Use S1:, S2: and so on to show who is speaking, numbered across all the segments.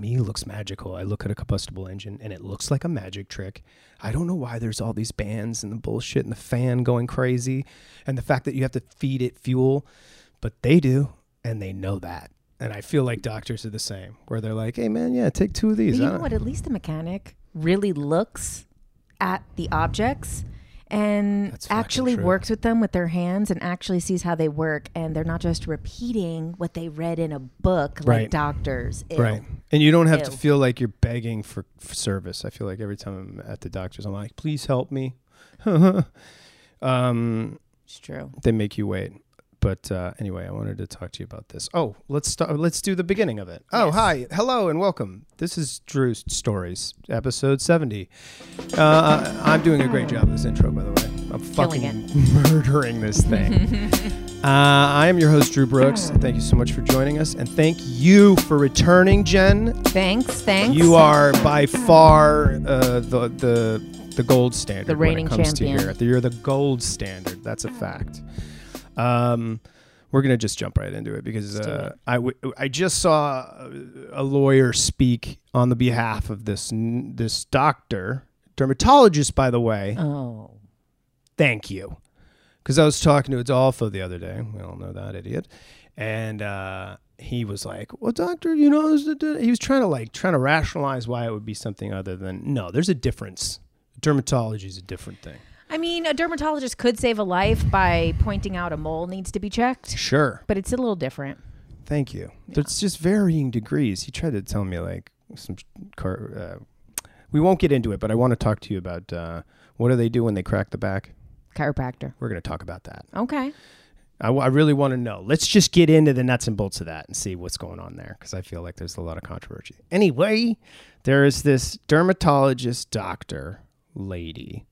S1: me looks magical. I look at a combustible engine and it looks like a magic trick. I don't know why there's all these bands and the bullshit and the fan going crazy and the fact that you have to feed it fuel, but they do and they know that. And I feel like doctors are the same, where they're like, "Hey, man, yeah, take two of these."
S2: But you
S1: I
S2: know what? At least the mechanic really looks at the objects and actually
S1: true.
S2: works with them with their hands and actually sees how they work. And they're not just repeating what they read in a book like
S1: Right.
S2: doctors. Ew.
S1: Right. And you don't have to feel like you're begging for, for service. I feel like every time I'm at the doctor's, I'm like, please help me. um,
S2: It's true.
S1: they make you wait. But uh, anyway, I wanted to talk to you about this. Oh, let's start. Let's do the beginning of it. Oh,
S2: Yes.
S1: hi, hello, and welcome. This is Drew's Stories, episode seventy. Uh, I'm doing a great job of this intro, by the way. I'm fucking murdering this thing. uh, I am your host, Drew Brooks. Thank you so much for joining us, and thank you for returning, Jen.
S2: Thanks. Thanks.
S1: You are by far uh, the the the gold standard.
S2: The
S1: when
S2: reigning
S1: it comes
S2: champion.
S1: To here. You're the gold standard. That's a fact. Um, we're gonna just jump right into it because uh. I w- I just saw a lawyer speak on the behalf of this n- this doctor, dermatologist, by the way.
S2: Oh.
S1: Thank you. Because I was talking to Adolfo the other day. We all know that idiot. And uh, he was like, well, doctor, you know, he was trying to like, trying to rationalize why it would be something other than, no, there's a difference. Dermatology is a different thing.
S2: I mean, a dermatologist could save a life by pointing out a mole needs to be checked,
S1: Sure.
S2: but it's a little different.
S1: Thank you. It's just varying degrees. He tried to tell me like some car. Uh, we won't get into it, but I want to talk to you about uh, what do they do when they crack the back.
S2: Chiropractor.
S1: We're going to talk about that.
S2: Okay.
S1: I, w- I really want to know. Let's just get into the nuts and bolts of that and see what's going on there because I feel like there's a lot of controversy. Anyway, there is this dermatologist doctor lady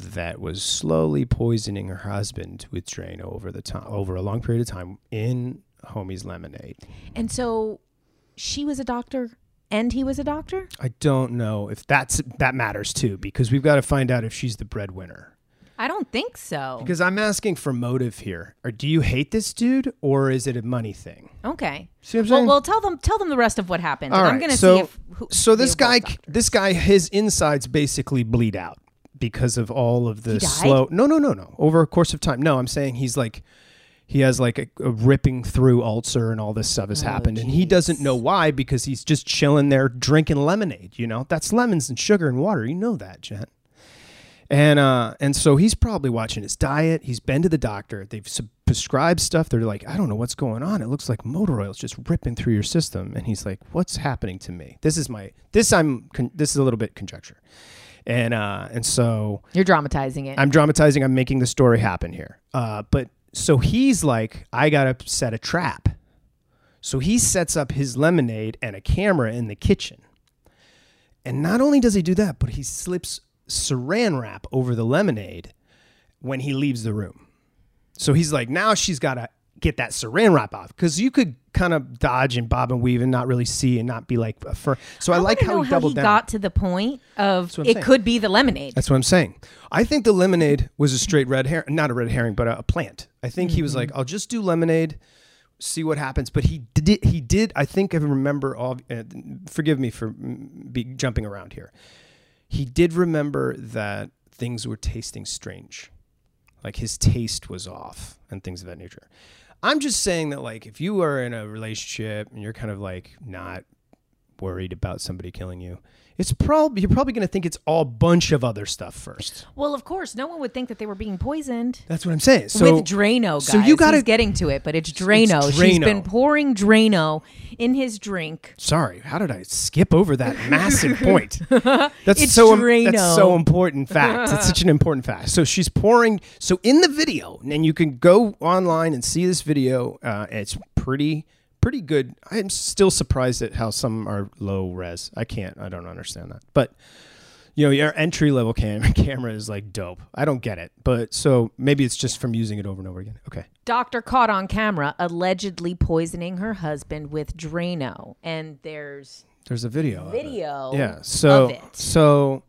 S1: that was slowly poisoning her husband with Drano over the time over a long period of time in homie's lemonade.
S2: And so she was a doctor and he was a doctor?
S1: I don't know if that's that matters too because we've got to find out if she's the breadwinner.
S2: I don't think so.
S1: Because I'm asking for motive here. Or do you hate this dude or is it a money thing?
S2: Okay.
S1: See what I'm
S2: Well,
S1: saying?
S2: well, tell them tell them the rest of what happened.
S1: All
S2: and I'm going to
S1: so-
S2: see if who,
S1: So this guy,
S2: doctors.
S1: this guy, his insides basically bleed out because of all of the slow. No, no, no, no. Over a course of time. No, I'm saying he's like, he has like a, a ripping through ulcer and all this stuff has
S2: Oh,
S1: happened, and he doesn't know why because he's just chilling there drinking lemonade. You know, that's lemons and sugar and water. You know that, Jen. And uh, and so he's probably watching his diet. He's been to the doctor. They've prescribed stuff. They're like, I don't know what's going on. It looks like motor oil's just ripping through your system. And he's like, What's happening to me? This is my this I'm con- this is a little bit conjecture. And uh, and so
S2: You're dramatizing it.
S1: I'm dramatizing. I'm making the story happen here. Uh, but so he's like, I gotta set a trap. So he sets up his lemonade and a camera in the kitchen. And not only does he do that, but he slips saran wrap over the lemonade when he leaves the room. So he's like, now she's got to get that saran wrap off because you could kind of dodge and bob and weave and not really see and not be like a fur. So I, like
S2: wanna
S1: how he doubled
S2: he
S1: down.
S2: got to the point of it
S1: saying.
S2: could be the lemonade.
S1: That's what I'm saying. I think the lemonade was a straight red herring, not a red herring, but a, a plant. I think he was
S2: Mm-hmm.
S1: like, I'll just do lemonade, see what happens. But he did. He did. I think I remember. All. Uh, forgive me for be jumping around here. He did remember that things were tasting strange, like his taste was off and things of that nature. I'm just saying that, like, if you are in a relationship and you're kind of like not worried about somebody killing you, it's probably you're probably going to think it's all bunch of other stuff first.
S2: Well, of course, no one would think that they were being poisoned.
S1: That's what I'm saying. So
S2: with Drano, guys.
S1: so you gotta-
S2: He's getting to it, but it's Drano. She's
S1: Drano.
S2: been pouring Drano in his drink.
S1: sorry, how did I skip over that massive point? That's
S2: It's
S1: so that's so important fact. It's such an important fact. So she's pouring. So in the video, and you can go online and see this video. Uh, it's pretty pretty good. I'm still surprised at how some are low res. I can't. I don't understand that. But you know, your entry level cam- camera is like dope. I don't get it. But so maybe it's just from using it over and over again. Okay.
S2: Doctor caught on camera allegedly poisoning her husband with Drano, and there's
S1: There's a video. of it.
S2: video.
S1: Yeah. So
S2: of it.
S1: so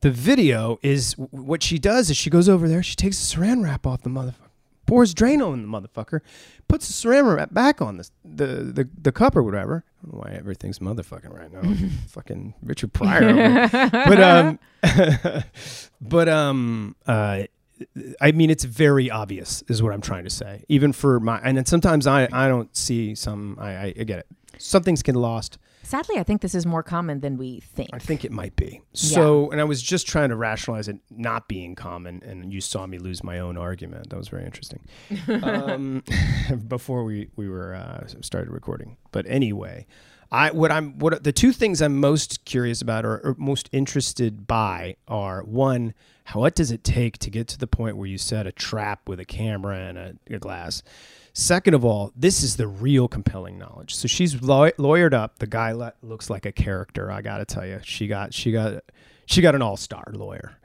S1: the video is what she does is she goes over there, she takes the saran wrap off the motherfucker, pours Drano in the motherfucker, puts the wrap back on the, the the the cup or whatever. I don't know why everything's motherfucking right now. fucking Richard Pryor. but um, but um, uh, I mean, it's very obvious, is what I'm trying to say. Even for my, and then sometimes I I don't see some. I I, I get it. Some things get lost.
S2: Sadly, I think this is more common than we think.
S1: I think it might be. So, and I was just trying to rationalize it not being common, and you saw me lose my own argument. That was very interesting. um, before we we were uh, started recording, but anyway, I what I'm what the two things I'm most curious about or, or most interested by are one, how what does it take to get to the point where you set a trap with a camera and a, a glass. Second of all, this is the real compelling knowledge. So she's law- lawyered up. The guy looks like a character. I got to tell you, she got she got she got an all star lawyer,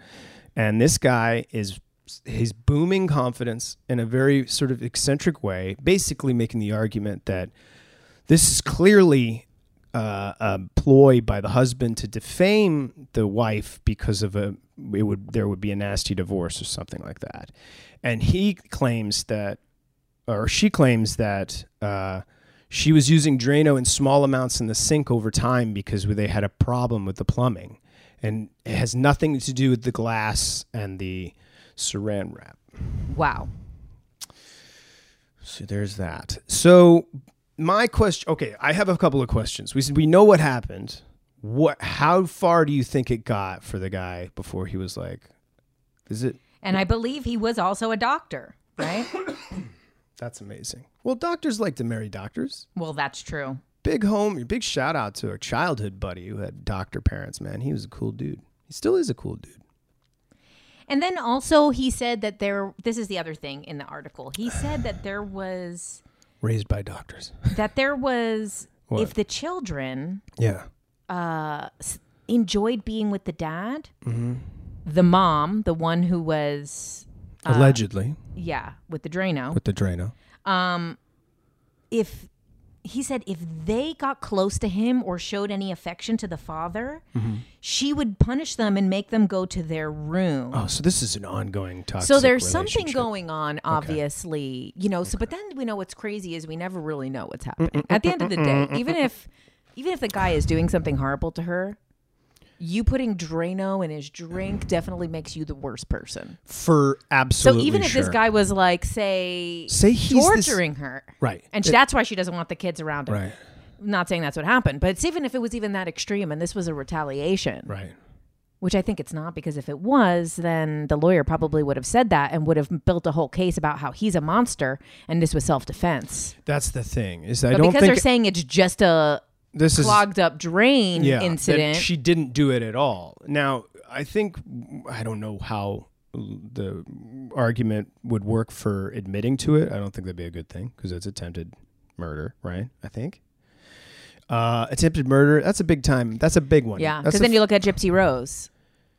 S1: and this guy is his booming confidence in a very sort of eccentric way, basically making the argument that this is clearly uh, a ploy by the husband to defame the wife because of a it would there would be a nasty divorce or something like that, and he claims that or she claims that uh, she was using Drano in small amounts in the sink over time because they had a problem with the plumbing, and it has nothing to do with the glass and the saran wrap.
S2: wow.
S1: So there's that. So my question. Okay, I have a couple of questions. We said we know what happened. What? How far do you think it got for the guy before he was like? Is it?
S2: And I believe he was also a doctor, right?
S1: That's amazing. Well, doctors like to marry doctors.
S2: well, that's true.
S1: Big home, big shout out to a childhood buddy who had doctor parents. Man, he was a cool dude. He still is a cool dude.
S2: And then also he said that there this is the other thing in the article. He said that there was
S1: Raised by doctors.
S2: that there was
S1: What?
S2: if the children
S1: Yeah.
S2: uh enjoyed being with the dad,
S1: Mm-hmm.
S2: the mom, the one who was
S1: Allegedly,
S2: yeah, with the Drano.
S1: with the Drano.
S2: Um if he said if they got close to him or showed any affection to the father,
S1: Mm-hmm.
S2: she would punish them and make them go to their room.
S1: Oh, so this is an ongoing toxic.
S2: So there's something going on, obviously, you know. So, but then we know what's crazy is we never really know what's happening. At the end of the day, even if, even if the guy is doing something horrible to her, you putting Drano in his drink definitely makes you the worst person.
S1: for absolutely.
S2: So even if this guy was like, say,
S1: Say he's this-
S2: torturing her,
S1: right,
S2: and
S1: It-
S2: that's why she doesn't want the kids around him.
S1: right,
S2: Not saying that's what happened, but it's even if it was even that extreme, and this was a retaliation,
S1: right.
S2: which I think it's not because if it was, then the lawyer probably would have said that and would have built a whole case about how he's a monster and this was self defense.
S1: That's the thing is I
S2: But
S1: don't
S2: because they're saying it's just a
S1: this is
S2: clogged up drain
S1: yeah,
S2: incident,
S1: she didn't do it at all. Now, I think I don't know how the argument would work for admitting to it. I don't think that'd be a good thing because it's attempted murder, right? I think. Uh, attempted murder, that's a big time. That's a big one.
S2: yeah. Because then you look at Gypsy Rose.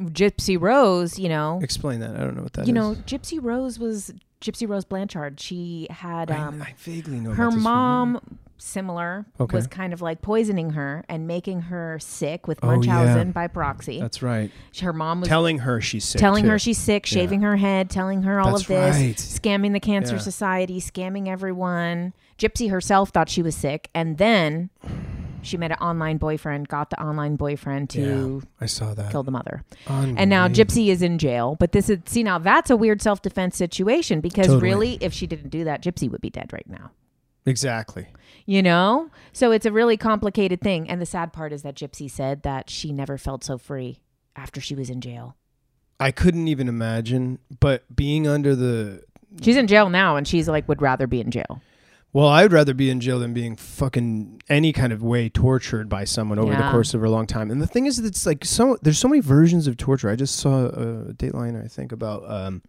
S2: Gypsy Rose, you know,
S1: Explain that. I don't know what that
S2: you know, Gypsy Rose was Gypsy Rose Blanchard. She had
S1: I,
S2: um,
S1: I vaguely know
S2: her
S1: about this one.
S2: mom similar
S1: Okay.
S2: was kind of like poisoning her and making her sick with
S1: Oh,
S2: Munchausen
S1: yeah.
S2: by proxy.
S1: That's right.
S2: her mom was
S1: Telling her she's sick.
S2: telling
S1: too.
S2: her she's sick,
S1: Yeah.
S2: shaving her head, telling her all
S1: That's
S2: of this,
S1: right.
S2: scamming the Cancer
S1: Yeah.
S2: Society, scamming everyone. Gypsy herself thought she was sick, and then she met an online boyfriend, got the online boyfriend to
S1: Yeah, I saw that.
S2: kill the mother. And now Gypsy is in jail. But this is see now that's a weird self defense situation because
S1: Totally.
S2: really, if she didn't do that, Gypsy would be dead right now.
S1: Exactly.
S2: You know? So it's a really complicated thing. And the sad part is that Gypsy said that she never felt so free after she was in jail.
S1: I couldn't even imagine, but being under the
S2: She's in jail now and she's like would rather be in jail.
S1: well, I'd rather be in jail than being fucking any kind of way tortured by someone over the course of a long time. And the thing is, that it's like so. There's so many versions of torture. I just saw a Dateline, I think, about. Um,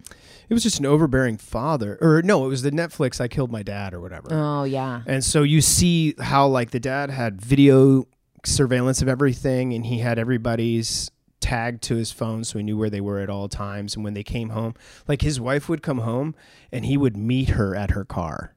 S1: it was just an overbearing father, or no, it was the Netflix. I killed my dad, or whatever.
S2: Oh yeah.
S1: And so you see how like the dad had video surveillance of everything and he had everybody's tagged to his phone so he knew where they were at all times and when they came home like his wife would come home and he would meet her at her car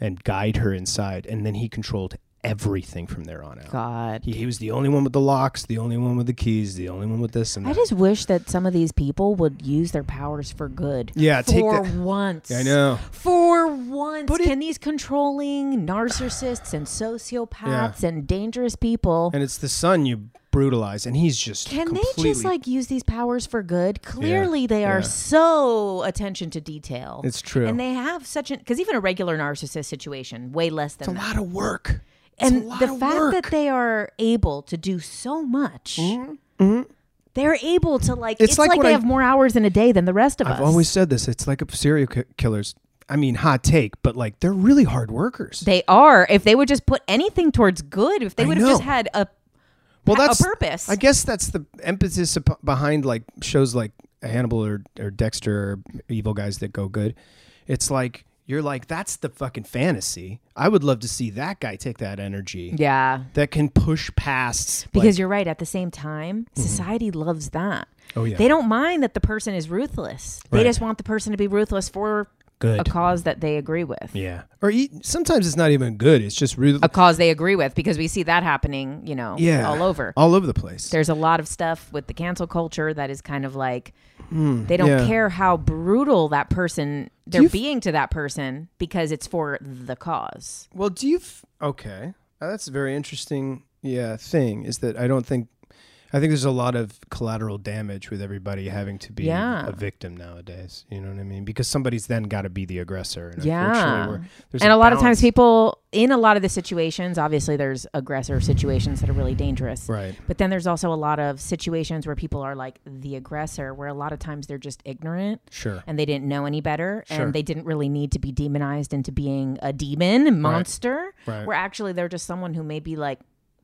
S1: and guide her inside and then he controlled everything from there on out.
S2: God.
S1: He, he was the only one with the locks, the only one with the keys, the only one with this and that.
S2: I just wish that some of these people would use their powers for good.
S1: Yeah, take
S2: for once.
S1: I know.
S2: For once,
S1: But it-
S2: can these controlling narcissists and sociopaths and dangerous people
S1: And it's the son you brutalize, and he's just
S2: can they just like use these powers for good? Clearly, they are
S1: yeah.
S2: so attention to detail.
S1: It's true.
S2: and they have such an because even a regular narcissist situation, way less than
S1: it's a
S2: that.
S1: lot of work.
S2: And the fact that they are able to do so much,
S1: Mhm.
S2: they're able to like.
S1: It's
S2: It's,
S1: like
S2: like, they
S1: I-
S2: have more hours in a day than the rest of us.
S1: I've always said this. It's like a serial ki- killers. I mean, hot take, but like they're really hard workers.
S2: They are. If they would just put anything towards good, if they would have just had a
S1: well, that's a
S2: purpose.
S1: I guess that's the emphasis behind like shows like Hannibal or, or Dexter or evil guys that go good. It's like you're like that's the fucking fantasy. I would love to see that guy take that energy
S2: yeah.
S1: that can push past
S2: Because
S1: like-
S2: you're right. At the same time, mm-hmm. society loves that.
S1: oh yeah
S2: They don't mind that the person is ruthless. They
S1: Right.
S2: just want the person to be ruthless for
S1: good
S2: a cause that they agree with.
S1: yeah or e- sometimes it's not even good. It's just really
S2: A cause they agree with because we see that happening, you know,
S1: yeah
S2: all over.
S1: all over the place.
S2: There's a lot of stuff with the cancel culture that is kind of like they don't
S1: Hmm, yeah.
S2: care how brutal that person they're
S1: f-
S2: being to that person because it's for the cause.
S1: Well, do you? F- okay, Uh, that's a very interesting. Yeah, thing is that I don't think. I think there's a lot of collateral damage with everybody having to be
S2: Yeah.
S1: a victim nowadays. You know what I mean? Because somebody's then got to be the aggressor. And
S2: Yeah. and a lot of times people in a lot of the situations, obviously there's aggressor situations that are really dangerous.
S1: Right.
S2: But then there's also a lot of situations where people are like the aggressor, where a lot of times they're just ignorant
S1: Sure.
S2: and they didn't know any better
S1: Sure.
S2: and they didn't really need to be demonized into being a demon, monster,
S1: Right.
S2: where actually they're just someone who maybe like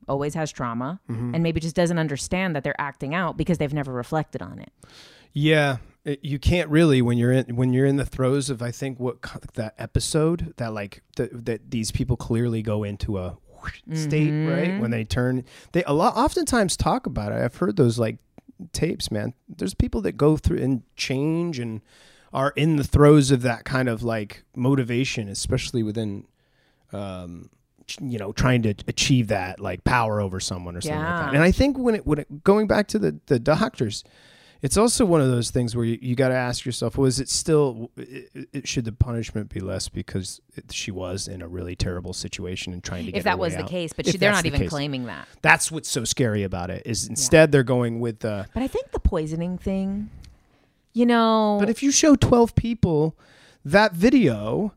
S2: always has trauma
S1: Mm-hmm.
S2: and maybe just doesn't understand that they're acting out because they've never reflected on it.
S1: Yeah, it, you can't really when you're in when you're in the throes of I think what that episode that like the, that these people clearly go into a state right when they turn they a lot oftentimes talk about it. I've heard those like tapes, man. There's people that go through and change and are in the throes of that kind of like motivation, especially within. Um, you know, trying to achieve that like power over someone or something like that. And I think when it when it going back to the the doctors, it's also one of those things where you, you got to ask yourself, was it still, it, it, should the punishment be less because it, she was in a really terrible situation and trying to get
S2: If that was the
S1: out?
S2: case, but she, they're not
S1: the
S2: even
S1: case.
S2: claiming that.
S1: That's what's so scary about it is instead they're going with, the
S2: But I think the poisoning thing, you know,
S1: but if you show 12 people that video,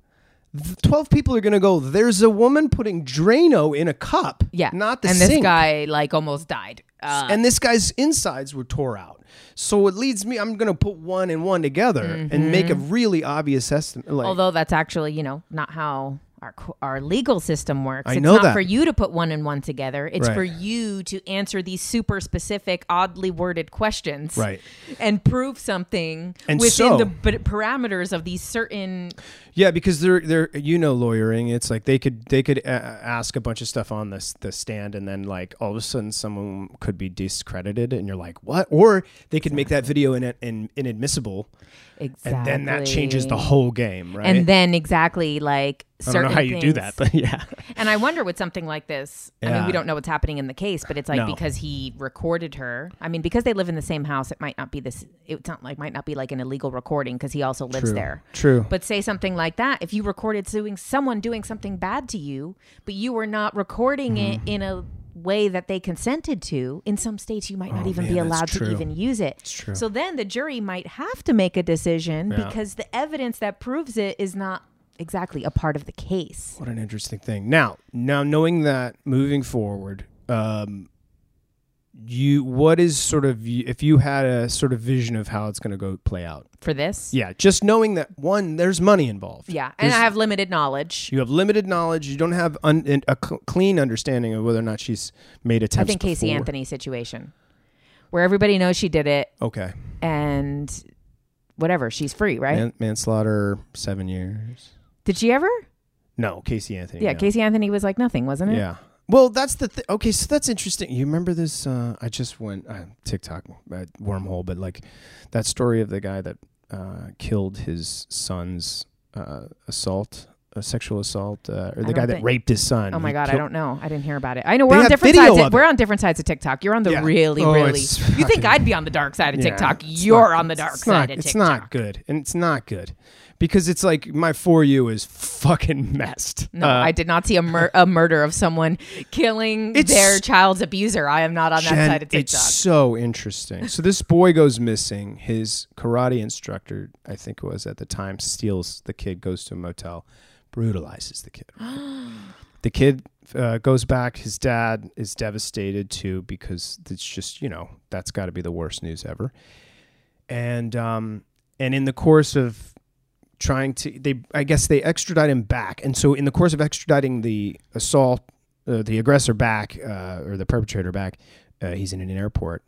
S1: 12 people are going to go, there's a woman putting Drano in a cup.
S2: yeah,
S1: Not the same.
S2: and
S1: sink.
S2: this guy like almost died. Uh,
S1: and this guy's insides were tore out. So it leads me. I'm going to put one and one together and make a really obvious estimate. Like,
S2: Mm-hmm. Although that's actually, you know, not how our our legal system works.
S1: I
S2: it's
S1: know
S2: not
S1: that.
S2: for you to put one and one together. It's
S1: Right.
S2: for you to answer these super specific, oddly worded questions,
S1: Right.
S2: And prove something
S1: And
S2: within
S1: so-
S2: the b- parameters of these certain.
S1: yeah, because they're they're you know lawyering. It's like they could they could uh, ask a bunch of stuff on this the stand, and then like all of a sudden someone could be discredited, and you're like what? Or they could make that video in, in inadmissible,
S2: Exactly.
S1: and then that changes the whole game, right?
S2: And then exactly like
S1: I don't know how you do that, but yeah,
S2: And I wonder with something like this. I mean, we don't know what's happening in the case, but it's like
S1: No.
S2: because he recorded her. I mean, because they live in the same house, it might not be this. It's not like might not be like an illegal recording because he also lives
S1: true,
S2: there.
S1: true.
S2: But say something like that. If you recorded doing someone doing something bad to you, but you were not recording it
S1: Mm-hmm.
S2: in a way that they consented to, in some states you might not
S1: Oh,
S2: even
S1: man,
S2: be allowed to even use it.
S1: true.
S2: So then the jury might have to make a decision
S1: Yeah.
S2: because the evidence that proves it is not exactly a part of the case.
S1: What an interesting thing. Now, now knowing that moving forward, um, you what is sort of if you had a sort of vision of how it's going to go play out?
S2: For this?
S1: Yeah, just knowing that one, there's money involved.
S2: Yeah, and
S1: There's-
S2: I have limited knowledge.
S1: You have limited knowledge. You don't have un, a clean understanding of whether or not she's made a test.
S2: I
S1: attempts.
S2: think Casey
S1: before.
S2: Anthony situation, where everybody knows she did it,
S1: Okay,
S2: and whatever, she's free, right?
S1: Man, manslaughter, seven years.
S2: Did she ever?
S1: No, Casey Anthony.
S2: Yeah,
S1: no.
S2: Casey Anthony was like nothing, wasn't it?
S1: Yeah. Well, that's the th- okay. So that's interesting. You remember this? Uh, I just went uh, TikTok uh, wormhole, but like that story of the guy that uh, killed his son's uh, assault a sexual assault, uh, or the guy that
S2: think-
S1: raped his son.
S2: Oh my god, I don't know. I didn't hear about it. I know we're on different sides. Of, we're on different sides of TikTok. You're on the
S1: Yeah.
S2: really,
S1: Oh,
S2: really. You think I'd be on the dark side of TikTok? You're
S1: not-
S2: on the dark side
S1: not,
S2: of TikTok.
S1: It's not good, and it's not good because it's like my for you is fucking messed.
S2: No,
S1: Uh,
S2: I did not see a, mur- a murder of someone killing their child's abuser. I am not on that
S1: Jen,
S2: side of TikTok.
S1: It's so interesting. So this boy goes missing. His karate instructor, I think it was at the time, steals the kid, goes to a motel, brutalizes the kid. the kid uh, goes back. His dad is devastated too because it's just you know that's got to be the worst news ever. And um and in the course of trying to they I guess they extradite him back. And so in the course of extraditing the assault uh, the aggressor back uh, or the perpetrator back, uh, he's in an airport.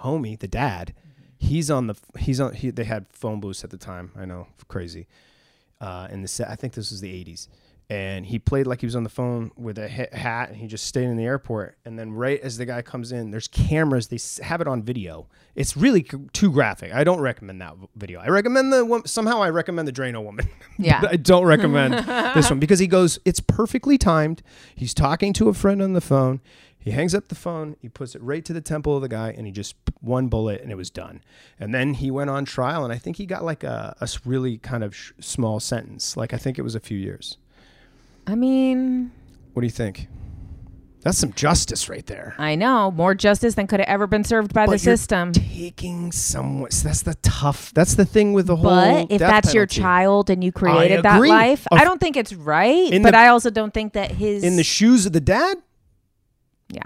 S1: Homie, the dad, he's on the he's on he, they had phone booths at the time. I know, crazy. Uh, in the I think this was the 80s. And he played like he was on the phone with a hat, and he just stayed in the airport. And then, right as the guy comes in, there's cameras. They have it on video. It's really too graphic. I don't recommend that video. I recommend the one. Somehow, I recommend the Drano woman.
S2: Yeah.
S1: I don't recommend this one because he goes. It's perfectly timed. He's talking to a friend on the phone. He hangs up the phone. He puts it right to the temple of the guy, and he just one bullet, and it was done. And then he went on trial, and I think he got like a, a really kind of sh- small sentence. Like I think it was a few years.
S2: I mean,
S1: What do you think? That's some justice right there.
S2: I know more justice than could have ever been served by the
S1: But you're
S2: system.
S1: Taking someone. so That's the tough. That's the thing with the whole.
S2: But if
S1: death
S2: that's your
S1: penalty.
S2: child and you created that
S1: agree.
S2: life,
S1: Of-
S2: I don't think it's right.
S1: In
S2: But
S1: the-
S2: I also don't think that his
S1: in the shoes of the dad.
S2: yeah.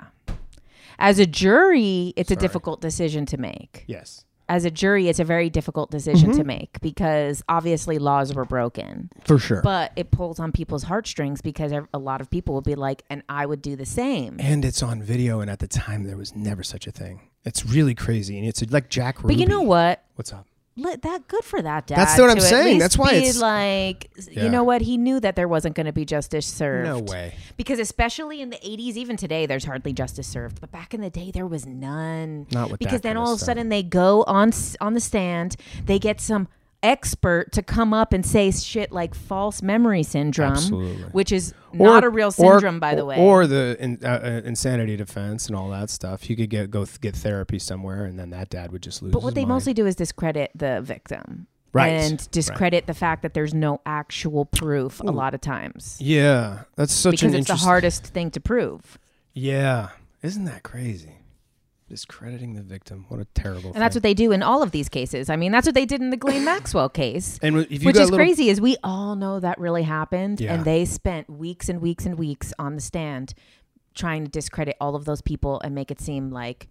S2: As a jury, it's a difficult decision to make.
S1: Yes,
S2: As a jury, it's a very difficult decision
S1: Mm-hmm.
S2: to make because obviously laws were broken.
S1: for sure.
S2: But it pulls on people's heartstrings because a lot of people will be like, and I would do the same.
S1: and it's on video, and at the time there was never such a thing. It's really crazy, and it's like Jack Ruby.
S2: But you know what?
S1: What's up?
S2: That good for that dad.
S1: That's what I'm saying. That's why it's-
S2: like
S1: Yeah.
S2: you know what he knew that there wasn't going to be justice served.
S1: No way.
S2: Because especially in the 80s, even today, there's hardly justice served. But back in the day, there was none.
S1: Not with that
S2: because then all of a sudden they go on on the stand, they get some expert to come up and say shit like false memory syndrome,
S1: Absolutely.
S2: which is not a real syndrome, by the way.
S1: Or the in, uh, uh, insanity defense and all that stuff. You could get go th- get therapy somewhere, and then that dad would just lose.
S2: but what they
S1: mind.
S2: mostly do is discredit the victim.
S1: Right,
S2: And discredit the fact that there's no actual proof a lot of times.
S1: Yeah, that's such
S2: because
S1: an
S2: it's the hardest thing to prove.
S1: Yeah, isn't that crazy? Discrediting the victim. What a terrible.
S2: And that's what they do in all of these cases. I mean, that's what they did in the Ghislaine Maxwell case.
S1: And
S2: Which is
S1: little-
S2: crazy is we all know that really happened
S1: Yeah.
S2: and they spent weeks and weeks and weeks on the stand trying to discredit all of those people and make it seem like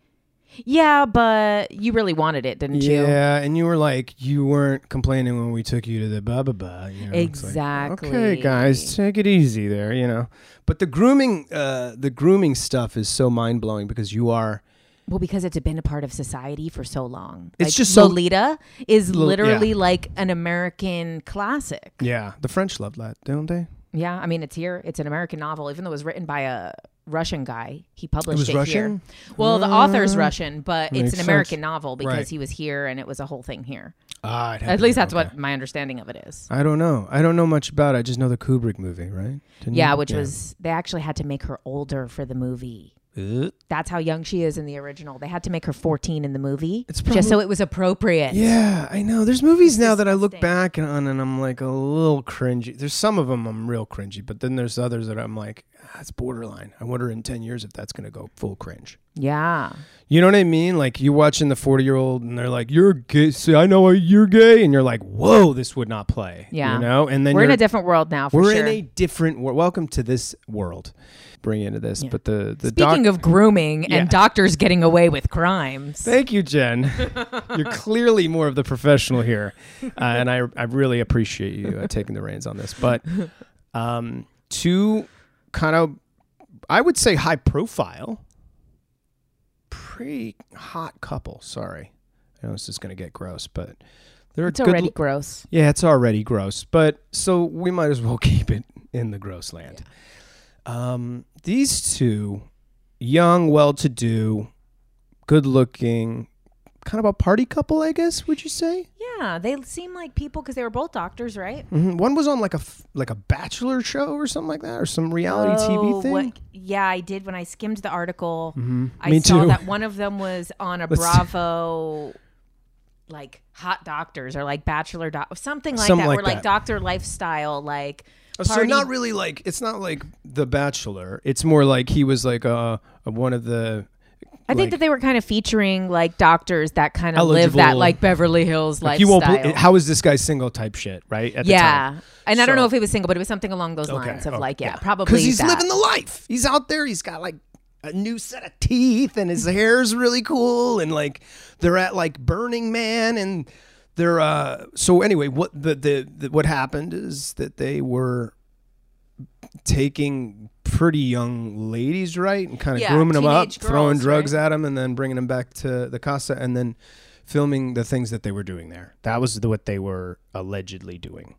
S2: yeah, but you really wanted it, didn't you?
S1: Yeah, and you were like, you weren't complaining when we took you to the ba ba ba. You know, it's like,
S2: Exactly.
S1: okay, guys, take it easy there. You know, but the grooming, uh, the grooming stuff is so mind blowing because you are.
S2: Well, because it's been a part of society for so long.
S1: It's
S2: Like,
S1: just so-
S2: Lolita is
S1: Lol-
S2: literally
S1: yeah.
S2: like an American classic.
S1: Yeah, the French love that, don't they?
S2: Yeah, I mean it's here. It's an American novel, even though it was written by a Russian guy. He published
S1: was
S2: it,
S1: Russian?
S2: here. Well, the author's Russian, but
S1: makes
S2: it's an American
S1: sense.
S2: novel because
S1: Right.
S2: he was here and it was a whole thing here.
S1: Ah, I'd
S2: At least that's
S1: up
S2: what my understanding of it is.
S1: I don't know. I don't know much about it. I just know the Kubrick movie, right? Didn't
S2: Yeah,
S1: you?
S2: which was they actually had to make her older for the movie.
S1: Uh,
S2: That's how young she is in the original. They had to make her 14 in the movie
S1: It's
S2: just so it was appropriate.
S1: Yeah, I know. There's movies now that I look back on and I'm like a little cringy. There's some of them I'm real cringy, but then there's others that I'm like, ah, that's borderline. I wonder in 10 years if that's going to go full cringe.
S2: Yeah.
S1: You know what I mean? Like you watching the 40 year old and they're like, you're gay. See, I know you're gay. And you're like, whoa, this would not play.
S2: Yeah.
S1: You know? And then
S2: We're in
S1: you're-
S2: a different world now for
S1: we're
S2: sure.
S1: in a different world. Welcome to this world. Bring into this.
S2: Yeah.
S1: But the, the
S2: Speaking
S1: doc-
S2: of grooming
S1: Yeah.
S2: and doctors getting away with crimes.
S1: Thank you, Jen. You're clearly more of the professional here, uh, and I I really appreciate you uh, taking the reins on this. But um, two kind of, I would say, high profile, pretty hot couple. Sorry, I know this is going to get gross, but they're
S2: it's already gross.
S1: Yeah, it's already gross, but so we might as well keep it in the gross land. Um, these two, young, well-to-do, good-looking, kind of a party couple, I guess. Would you say?
S2: Yeah, they seem like people because they were both doctors, right?
S1: Mhm. One was on like a f- like a bachelor show or something like that, or some reality
S2: Oh,
S1: TV thing.
S2: what- yeah, I did when I skimmed the article. I
S1: Mm-hmm. Me
S2: saw
S1: too.
S2: that one of them was on a
S1: Let's-
S2: Bravo, like hot doctors or like bachelor doc, something like
S1: Something
S2: that,
S1: like
S2: or like
S1: that.
S2: doctor lifestyle, like.
S1: Oh, so
S2: party-
S1: not really like it's not like The Bachelor. It's more like he was like uh one of the.
S2: I think that they were kind of featuring like doctors that kind of live that like Beverly Hills
S1: Like
S2: lifestyle.
S1: you won't. bel- How is this guy single type shit? Right at the
S2: yeah,
S1: time.
S2: and I don't
S1: So-
S2: know if he was single, but it was something along those
S1: Okay,
S2: lines of
S1: oh,
S2: like, yeah, probably because
S1: he's
S2: that.
S1: living the life. He's out there. He's got like a new set of teeth, and his hair's really cool. And like they're at like Burning Man, and they're uh. So anyway, what the the, the what happened is that they were taking pretty young ladies, right, and kind of
S2: Yeah,
S1: grooming them up,
S2: teenage
S1: throwing drugs
S2: right?
S1: at them, and then bringing them back to the casa, and then filming the things that they were doing there. That was the, what they were allegedly doing.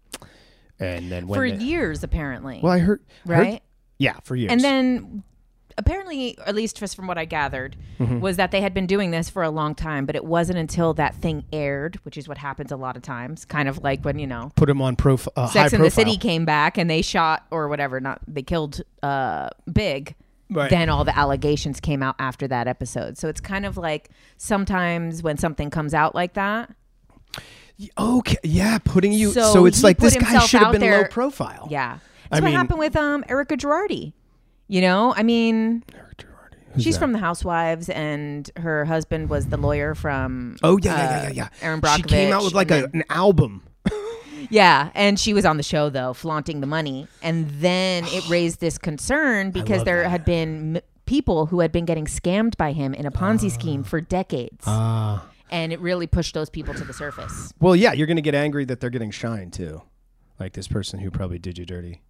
S1: And then when
S2: for
S1: they-
S2: years apparently,
S1: well, I heard, heard-
S2: right?
S1: yeah, for years.
S2: And then apparently, at least just from what I gathered,
S1: Mm-hmm.
S2: was that they had been doing this for a long time, but it wasn't until that thing aired, which is what happens a lot of times, kind of like when you know.
S1: put him on profile. Uh,
S2: Sex in the. City came back and they shot or whatever, not they killed uh Big.
S1: Right.
S2: Then all the allegations came out after that episode. So it's kind of like sometimes when something comes out like that,
S1: Okay, yeah, putting you. So,
S2: So
S1: it's like this guy should have been
S2: there-
S1: low profile.
S2: yeah.
S1: I
S2: That's what
S1: mean-
S2: happened with um Erika Girardi. You know, I mean, she's
S1: that?
S2: from the Housewives, and her husband was the lawyer from.
S1: Oh yeah, yeah, yeah,
S2: uh,
S1: yeah, yeah.
S2: Aaron
S1: She came out with like a, an album.
S2: Yeah, and she was on the show though, flaunting the money, and then it raised this concern because there
S1: that.
S2: had been m- people who had been getting scammed by him in a Ponzi scheme for decades,
S1: Ah.
S2: and it really pushed those people to the surface.
S1: Well, yeah, you're gonna get angry that they're getting shine too, like this person who probably did you dirty.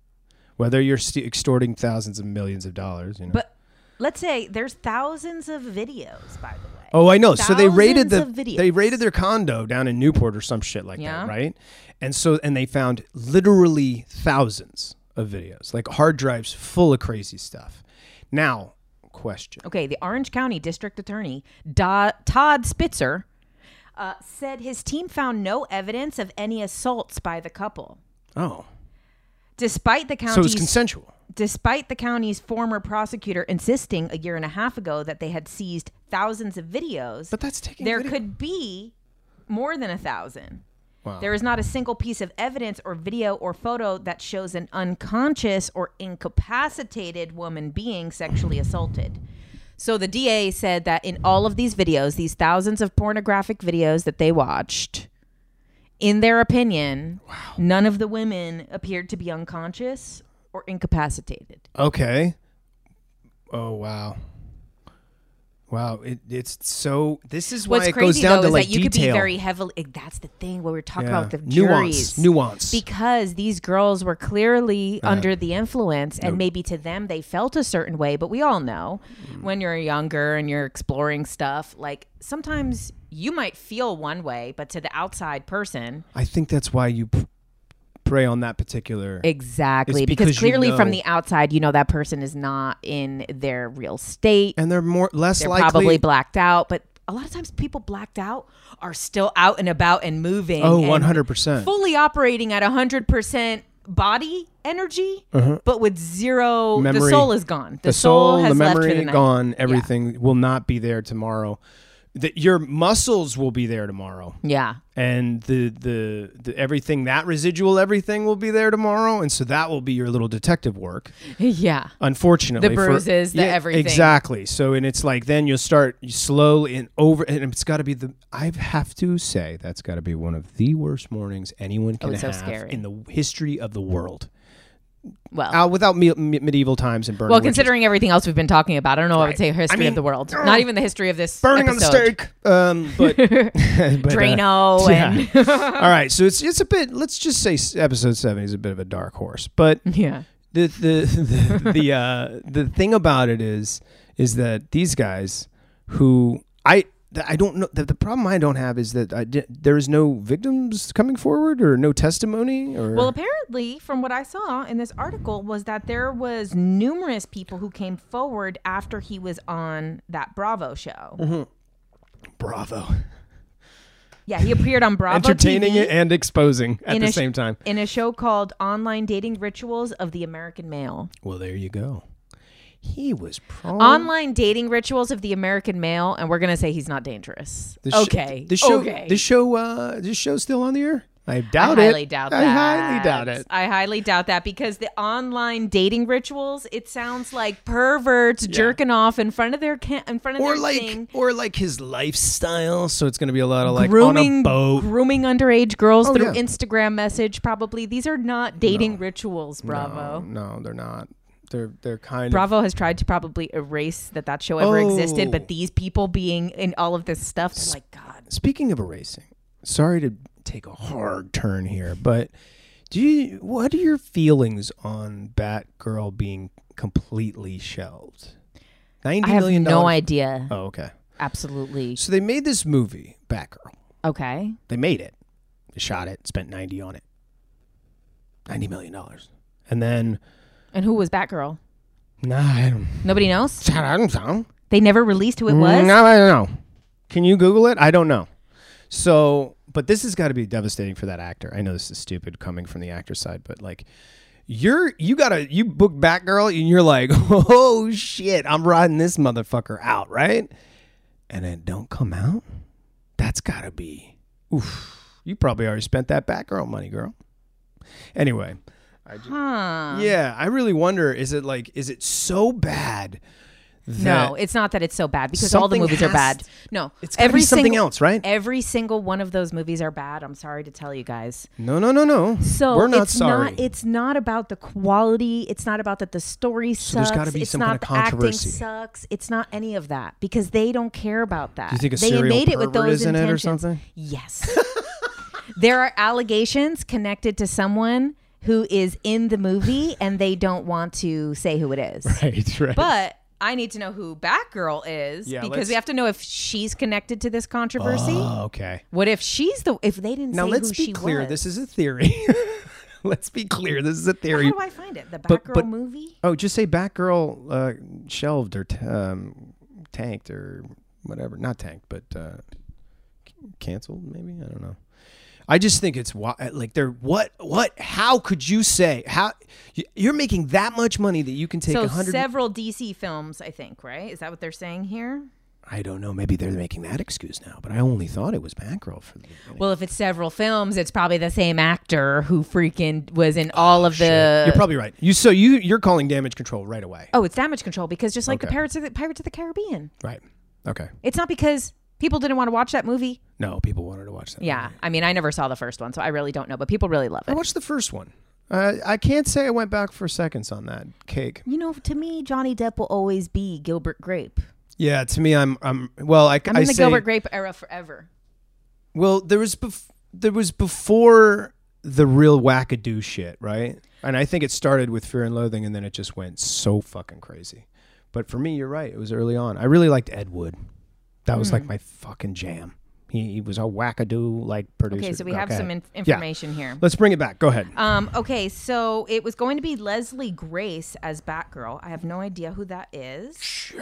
S1: Whether you're st- extorting thousands of millions of dollars, you know.
S2: But let's say there's thousands of videos, by the way.
S1: Oh, I know. So they raided the
S2: Thousands
S1: they raided their condo down in Newport or some shit like
S2: Yeah.
S1: that, right? And so and they found literally thousands of videos, like hard drives full of crazy stuff. Now, question.
S2: Okay, the Orange County District Attorney Do- Todd Spitzer uh, said his team found no evidence of any assaults by the couple,
S1: Oh,
S2: despite the
S1: so it was
S2: county's
S1: consensual.
S2: despite the county's former prosecutor insisting a year and a half ago that they had seized thousands of videos,
S1: But that's taking
S2: there
S1: video-
S2: could be more than a thousand.
S1: Wow.
S2: There is not a single piece of evidence or video or photo that shows an unconscious or incapacitated woman being sexually assaulted. So the DA said that in all of these videos, these thousands of pornographic videos that they watched, in their opinion, none of the women appeared to be unconscious or incapacitated.
S1: Okay. Oh wow. Wow, it, it's so. This is why
S2: What's
S1: it
S2: crazy
S1: goes down
S2: though
S1: to
S2: is
S1: like
S2: that you could be very heavily. eh, That's the thing where we're talking
S1: Yeah.
S2: about the
S1: nuance,
S2: juries.
S1: nuance.
S2: because these girls were clearly under the influence and maybe to them they felt a certain way but we all know
S1: Mm.
S2: when you're younger and you're exploring stuff like sometimes you might feel one way but to the outside person
S1: I think that's why you p- prey on that particular.
S2: exactly because,
S1: because you
S2: clearly from the outside you know that person is not in their real state
S1: and they're more less
S2: they're
S1: likely.
S2: probably blacked out but a lot of times people blacked out are still out and about and moving
S1: oh,
S2: and
S1: one hundred percent.
S2: fully operating at 100% body energy, but with zero. The
S1: Uh-huh.
S2: Soul is gone. The,
S1: The soul,
S2: has
S1: the
S2: left for
S1: memory
S2: the night.
S1: gone. Everything will not be there tomorrow. That your muscles will be there tomorrow,
S2: Yeah.
S1: and the, the the everything that residual everything will be there tomorrow, and so that will be your little detective work.
S2: Yeah.
S1: unfortunately
S2: The
S1: for-
S2: bruises, the everything.
S1: exactly so and it's like then you'll start slowly and over and it's got to be the i have to say that's got to be one of the worst mornings anyone oh, can
S2: Oh, it's so
S1: have
S2: scary.
S1: in the history of the world
S2: Well,
S1: uh, without me- me- medieval times and burning
S2: well,
S1: witches.
S2: considering everything else we've been talking about, I don't know. I would
S1: Right.
S2: say history
S1: I
S2: of the
S1: mean,
S2: world, not even the history of this
S1: burning on the stake um but, but, uh,
S2: Drano and
S1: all right so it's it's a bit let's just say episode 7 is a bit of a dark horse but
S2: yeah.
S1: the the the the, uh, the thing about it is is that these guys who I I don't know the, the problem I don't have is that I di- there is no victims coming forward or no testimony or
S2: Well, apparently, from what I saw in this article, was that there was numerous people who came forward after he was on that Bravo show.
S1: Mm-hmm. bravo
S2: Yeah, he appeared on Bravo
S1: entertaining
S2: TV
S1: it and exposing at the
S2: sh-
S1: same time.
S2: in a show called Online Dating Rituals of the American Male.
S1: Well, there you go. He was pro.
S2: Online dating rituals of the American male, and we're gonna say he's not dangerous.
S1: Sh-
S2: okay.
S1: This show.
S2: okay.
S1: This show. Uh, this show's still on the air. I doubt
S2: I
S1: it.
S2: highly doubt
S1: I highly doubt it.
S2: I highly doubt that because the online dating rituals, it sounds like perverts jerking off in front of their ca- in front of
S1: Or
S2: their
S1: like,
S2: thing.
S1: or like his lifestyle. So it's going to be a lot of like
S2: grooming
S1: on a boat.
S2: grooming underage girls
S1: Oh,
S2: through
S1: yeah.
S2: Instagram message probably. These are not dating rituals, Bravo.
S1: No, no, they're not. They're they're kind
S2: Bravo has tried to probably erase that that show ever existed,
S1: Oh.
S2: but these people being in all of this stuff, they're like God.
S1: Speaking of erasing, sorry to take a hard turn here, but do you? What are your feelings on Batgirl being completely shelved? Ninety
S2: I have
S1: million
S2: no idea.
S1: Oh, okay.
S2: Absolutely.
S1: So they made this movie, Batgirl.
S2: Okay.
S1: They made it. They shot it. Spent ninety on it. Ninety million dollars, and then
S2: And who was Batgirl?
S1: nah, I don't.
S2: Nobody knows.
S1: I don't know.
S2: They never released who it was.
S1: No, I don't know. Can you Google it? I don't know. So, but this has got to be devastating for that actor. I know this is stupid coming from the actor side, but like, you're you gotta you book Batgirl and you're like, oh shit, I'm riding this motherfucker out, right? And then don't come out. That's gotta be, oof. You probably already spent that Batgirl money, girl. Anyway,
S2: Huh.
S1: yeah, I really wonder: is it like, is it so bad? That
S2: No, it's not that it's so bad because all the movies are bad. No,
S1: It's be something
S2: single-
S1: else, right?
S2: Every single one of those movies are bad. I'm sorry to tell you guys.
S1: No, no, no, no.
S2: So
S1: we're not
S2: it's
S1: sorry.
S2: not. It's not about the quality. It's not about that the story
S1: So there's
S2: sucks.
S1: gotta be
S2: it's
S1: some
S2: not
S1: kind of
S2: the acting sucks. It's not any of that because they don't care about that.
S1: Do you think a
S2: they
S1: serial
S2: made it with those
S1: is in it or something?
S2: Yes. there are allegations connected to someone who is in the movie, and they don't want to say who it is.
S1: right, right.
S2: But I need to know who Batgirl is
S1: Yeah,
S2: because
S1: let's-
S2: we have to know if she's connected to this controversy.
S1: oh, okay.
S2: What if she's the? If they didn't
S1: Now
S2: say
S1: let's
S2: who
S1: be
S2: she
S1: clear.
S2: was?
S1: This is a theory. let's be clear. This is a theory.
S2: How do I find it? The
S1: But-
S2: Batgirl
S1: but-
S2: movie.
S1: Oh, just say Batgirl uh, shelved or t- um, tanked or whatever. Not tanked, but uh, c- canceled. Maybe I don't know. I just think it's like they're what what how could you say how you- you're making that much money that you can take
S2: So
S1: a hundred
S2: several DC films, I think. Right? Is that what they're saying here?
S1: I don't know maybe they're making that excuse now but I only thought it was Batgirl for the
S2: Well, if it's several films, it's probably the same actor who freaking was in oh, all of the.
S1: You're probably right. You so you you're calling damage control right away.
S2: oh, it's Damage Control because just like the Pirates of the Pirates of the Caribbean,
S1: Right. Okay.
S2: it's not because people didn't want to watch that movie.
S1: No, people wanted to watch that.
S2: Yeah,
S1: movie.
S2: I mean, I never saw the first one, so I really don't know, but people really love it.
S1: I
S2: it.
S1: watched the first one. Uh, I can't say I went back for seconds on that cake.
S2: You know, to me, Johnny Depp will always be Gilbert Grape.
S1: Yeah, to me, I'm I'm well. I,
S2: I'm
S1: I
S2: in the
S1: say
S2: Gilbert Grape era forever.
S1: well. There was bef- there was before the real wackadoo shit, right? And I think it started with Fear and Loathing, and then it just went so fucking crazy. But for me, you're right. It was early on. I really liked Ed Wood. That was like
S2: Hmm.
S1: my fucking jam. He, he was a wackadoo like producer.
S2: Okay, so we have
S1: Okay.
S2: some in- information here.
S1: Let's bring it back. Go ahead.
S2: Um, okay, so it was going to be Leslie Grace as Batgirl. I have no idea who that is.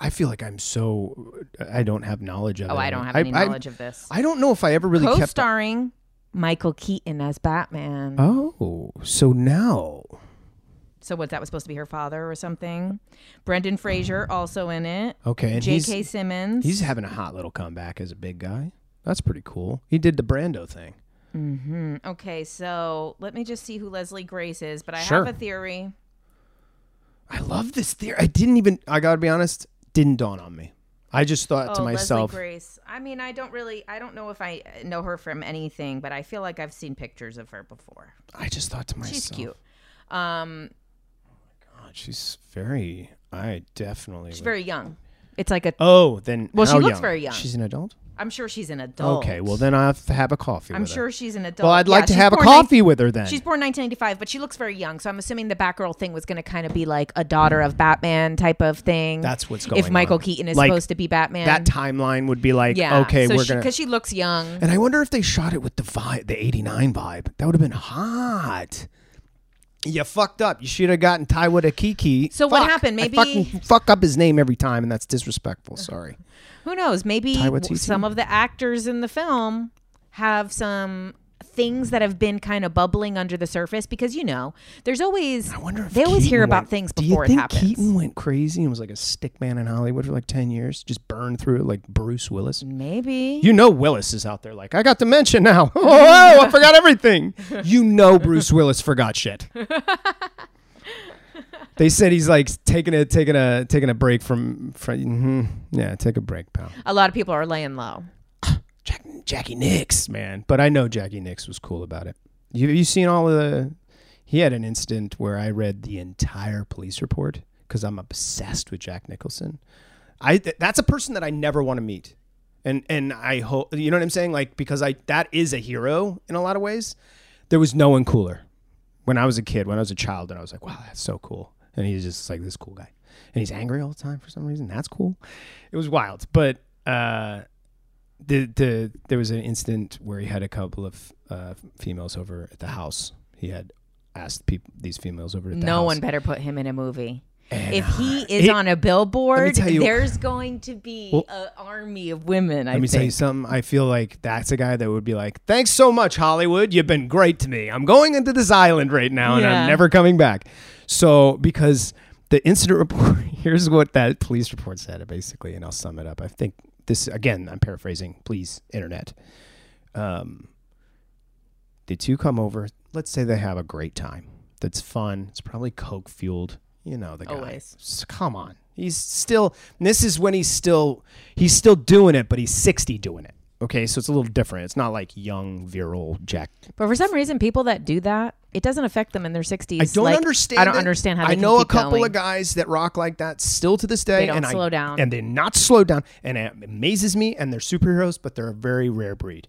S1: I feel like I'm so I don't have knowledge of it.
S2: Oh, I don't have any knowledge of this.
S1: I don't know if I ever really kept.
S2: Co-starring Michael Keaton as Batman.
S1: Oh, so now
S2: So what? That was supposed to be her father or something. Brendan Fraser also in it.
S1: okay, and
S2: J.K. Simmons.
S1: he's having a hot little comeback as a big guy. That's pretty cool. He did the Brando thing.
S2: hmm Okay, so let me just see who Leslie Grace is. But I
S1: Sure.
S2: have a theory.
S1: I love this theory. I didn't even. I gotta be honest. Didn't dawn on me. I just thought to
S2: oh,
S1: myself.
S2: Leslie Grace. I mean, I don't really. I don't know if I know her from anything, but I feel like I've seen pictures of her before.
S1: I just thought to myself.
S2: She's cute. Um,
S1: God, she's very. I definitely.
S2: she's
S1: would-
S2: very young. It's like a.
S1: Oh, then.
S2: Well, she
S1: how
S2: looks very young.
S1: She's an adult.
S2: I'm sure she's an adult.
S1: Okay, well then I have to have a coffee.
S2: I'm
S1: with her.
S2: sure she's an adult.
S1: Well, I'd
S2: Yeah,
S1: like to
S2: she's
S1: have a
S2: born
S1: coffee with her then.
S2: She's born 1995, but she looks very young. So I'm assuming the Batgirl thing was going to kind of be like a daughter of Batman type of thing.
S1: That's what's going
S2: If Michael
S1: on.
S2: Keaton is
S1: Like,
S2: supposed to be Batman.
S1: that timeline would be like,
S2: yeah.
S1: okay,
S2: so
S1: we're gonna.
S2: because she looks young.
S1: And I wonder if they shot it with the vibe, the '89 vibe. That would have been hot. You fucked up. You should have gotten Taiwo to Kiki.
S2: So what
S1: Fuck.
S2: happened?
S1: I
S2: Maybe-
S1: fucking fuck up his name every time, and that's disrespectful. Sorry.
S2: Who knows? Maybe
S1: Taika
S2: w-
S1: Waititi?
S2: some of the actors in the film have some things that have been kind of bubbling under the surface because you know there's always
S1: I wonder if
S2: they always hear about
S1: went-
S2: things
S1: Do
S2: before
S1: you think
S2: it happens.
S1: Keaton went crazy and was like a stick man in Hollywood for like ten years, just burned through it like Bruce Willis?
S2: Maybe.
S1: You know Willis is out there like, I got dementia now. Oh, I forgot everything. You know Bruce Willis forgot shit. They said he's like taking a taking a taking a break from from mhm. yeah, take a break, pal.
S2: a lot of people are laying low.
S1: Jack, Jackie Nix, man. But I know Jackie Nix was cool about it. You you seen all of the? He had an incident where I read the entire police report because I'm obsessed with Jack Nicholson. I th- that's a person that I never want to meet, and and I hope you know what I'm saying. Like because I that is a hero in a lot of ways. There was no one cooler when I was a kid. When I was a child, and I was like, wow, that's so cool. And he's just like this cool guy, and he's angry all the time for some reason. That's cool. It was wild, but. uh the the there was an incident where he had a couple of uh, females over at the house. He had asked people these females over at the house.
S2: No
S1: house.
S2: one better put him in a movie.
S1: And,
S2: if he
S1: uh,
S2: is
S1: it-
S2: on a billboard,
S1: you-
S2: there's going to be
S1: Well-
S2: an army of women. I
S1: Let me
S2: think.
S1: tell you something. I feel like that's a guy that would be like, "Thanks so much, Hollywood. You've been great to me. I'm going into this island right now, and
S2: Yeah.
S1: I'm never coming back." So, because the incident report, here's what that police report said, basically, and I'll sum it up. I think this again. I'm paraphrasing. Please, internet. Um, the two come over. Let's say they have a great time. That's fun. It's probably coke fueled. You know the guy.
S2: Always.
S1: Come on. He's still. This is when he's still. He's still doing it, but he's 60 doing it. Okay, so it's a little different. It's not like young, virile Jack.
S2: But for some reason, people that do that, it doesn't affect them in their 60s.
S1: I don't
S2: Like,
S1: understand.
S2: I don't
S1: it.
S2: understand how they
S1: I know a couple
S2: going.
S1: of guys that rock like that still to this day.
S2: And they don't
S1: and I-
S2: slow down.
S1: and they're not slowed down, and it amazes me. And they're superheroes, but they're a very rare breed.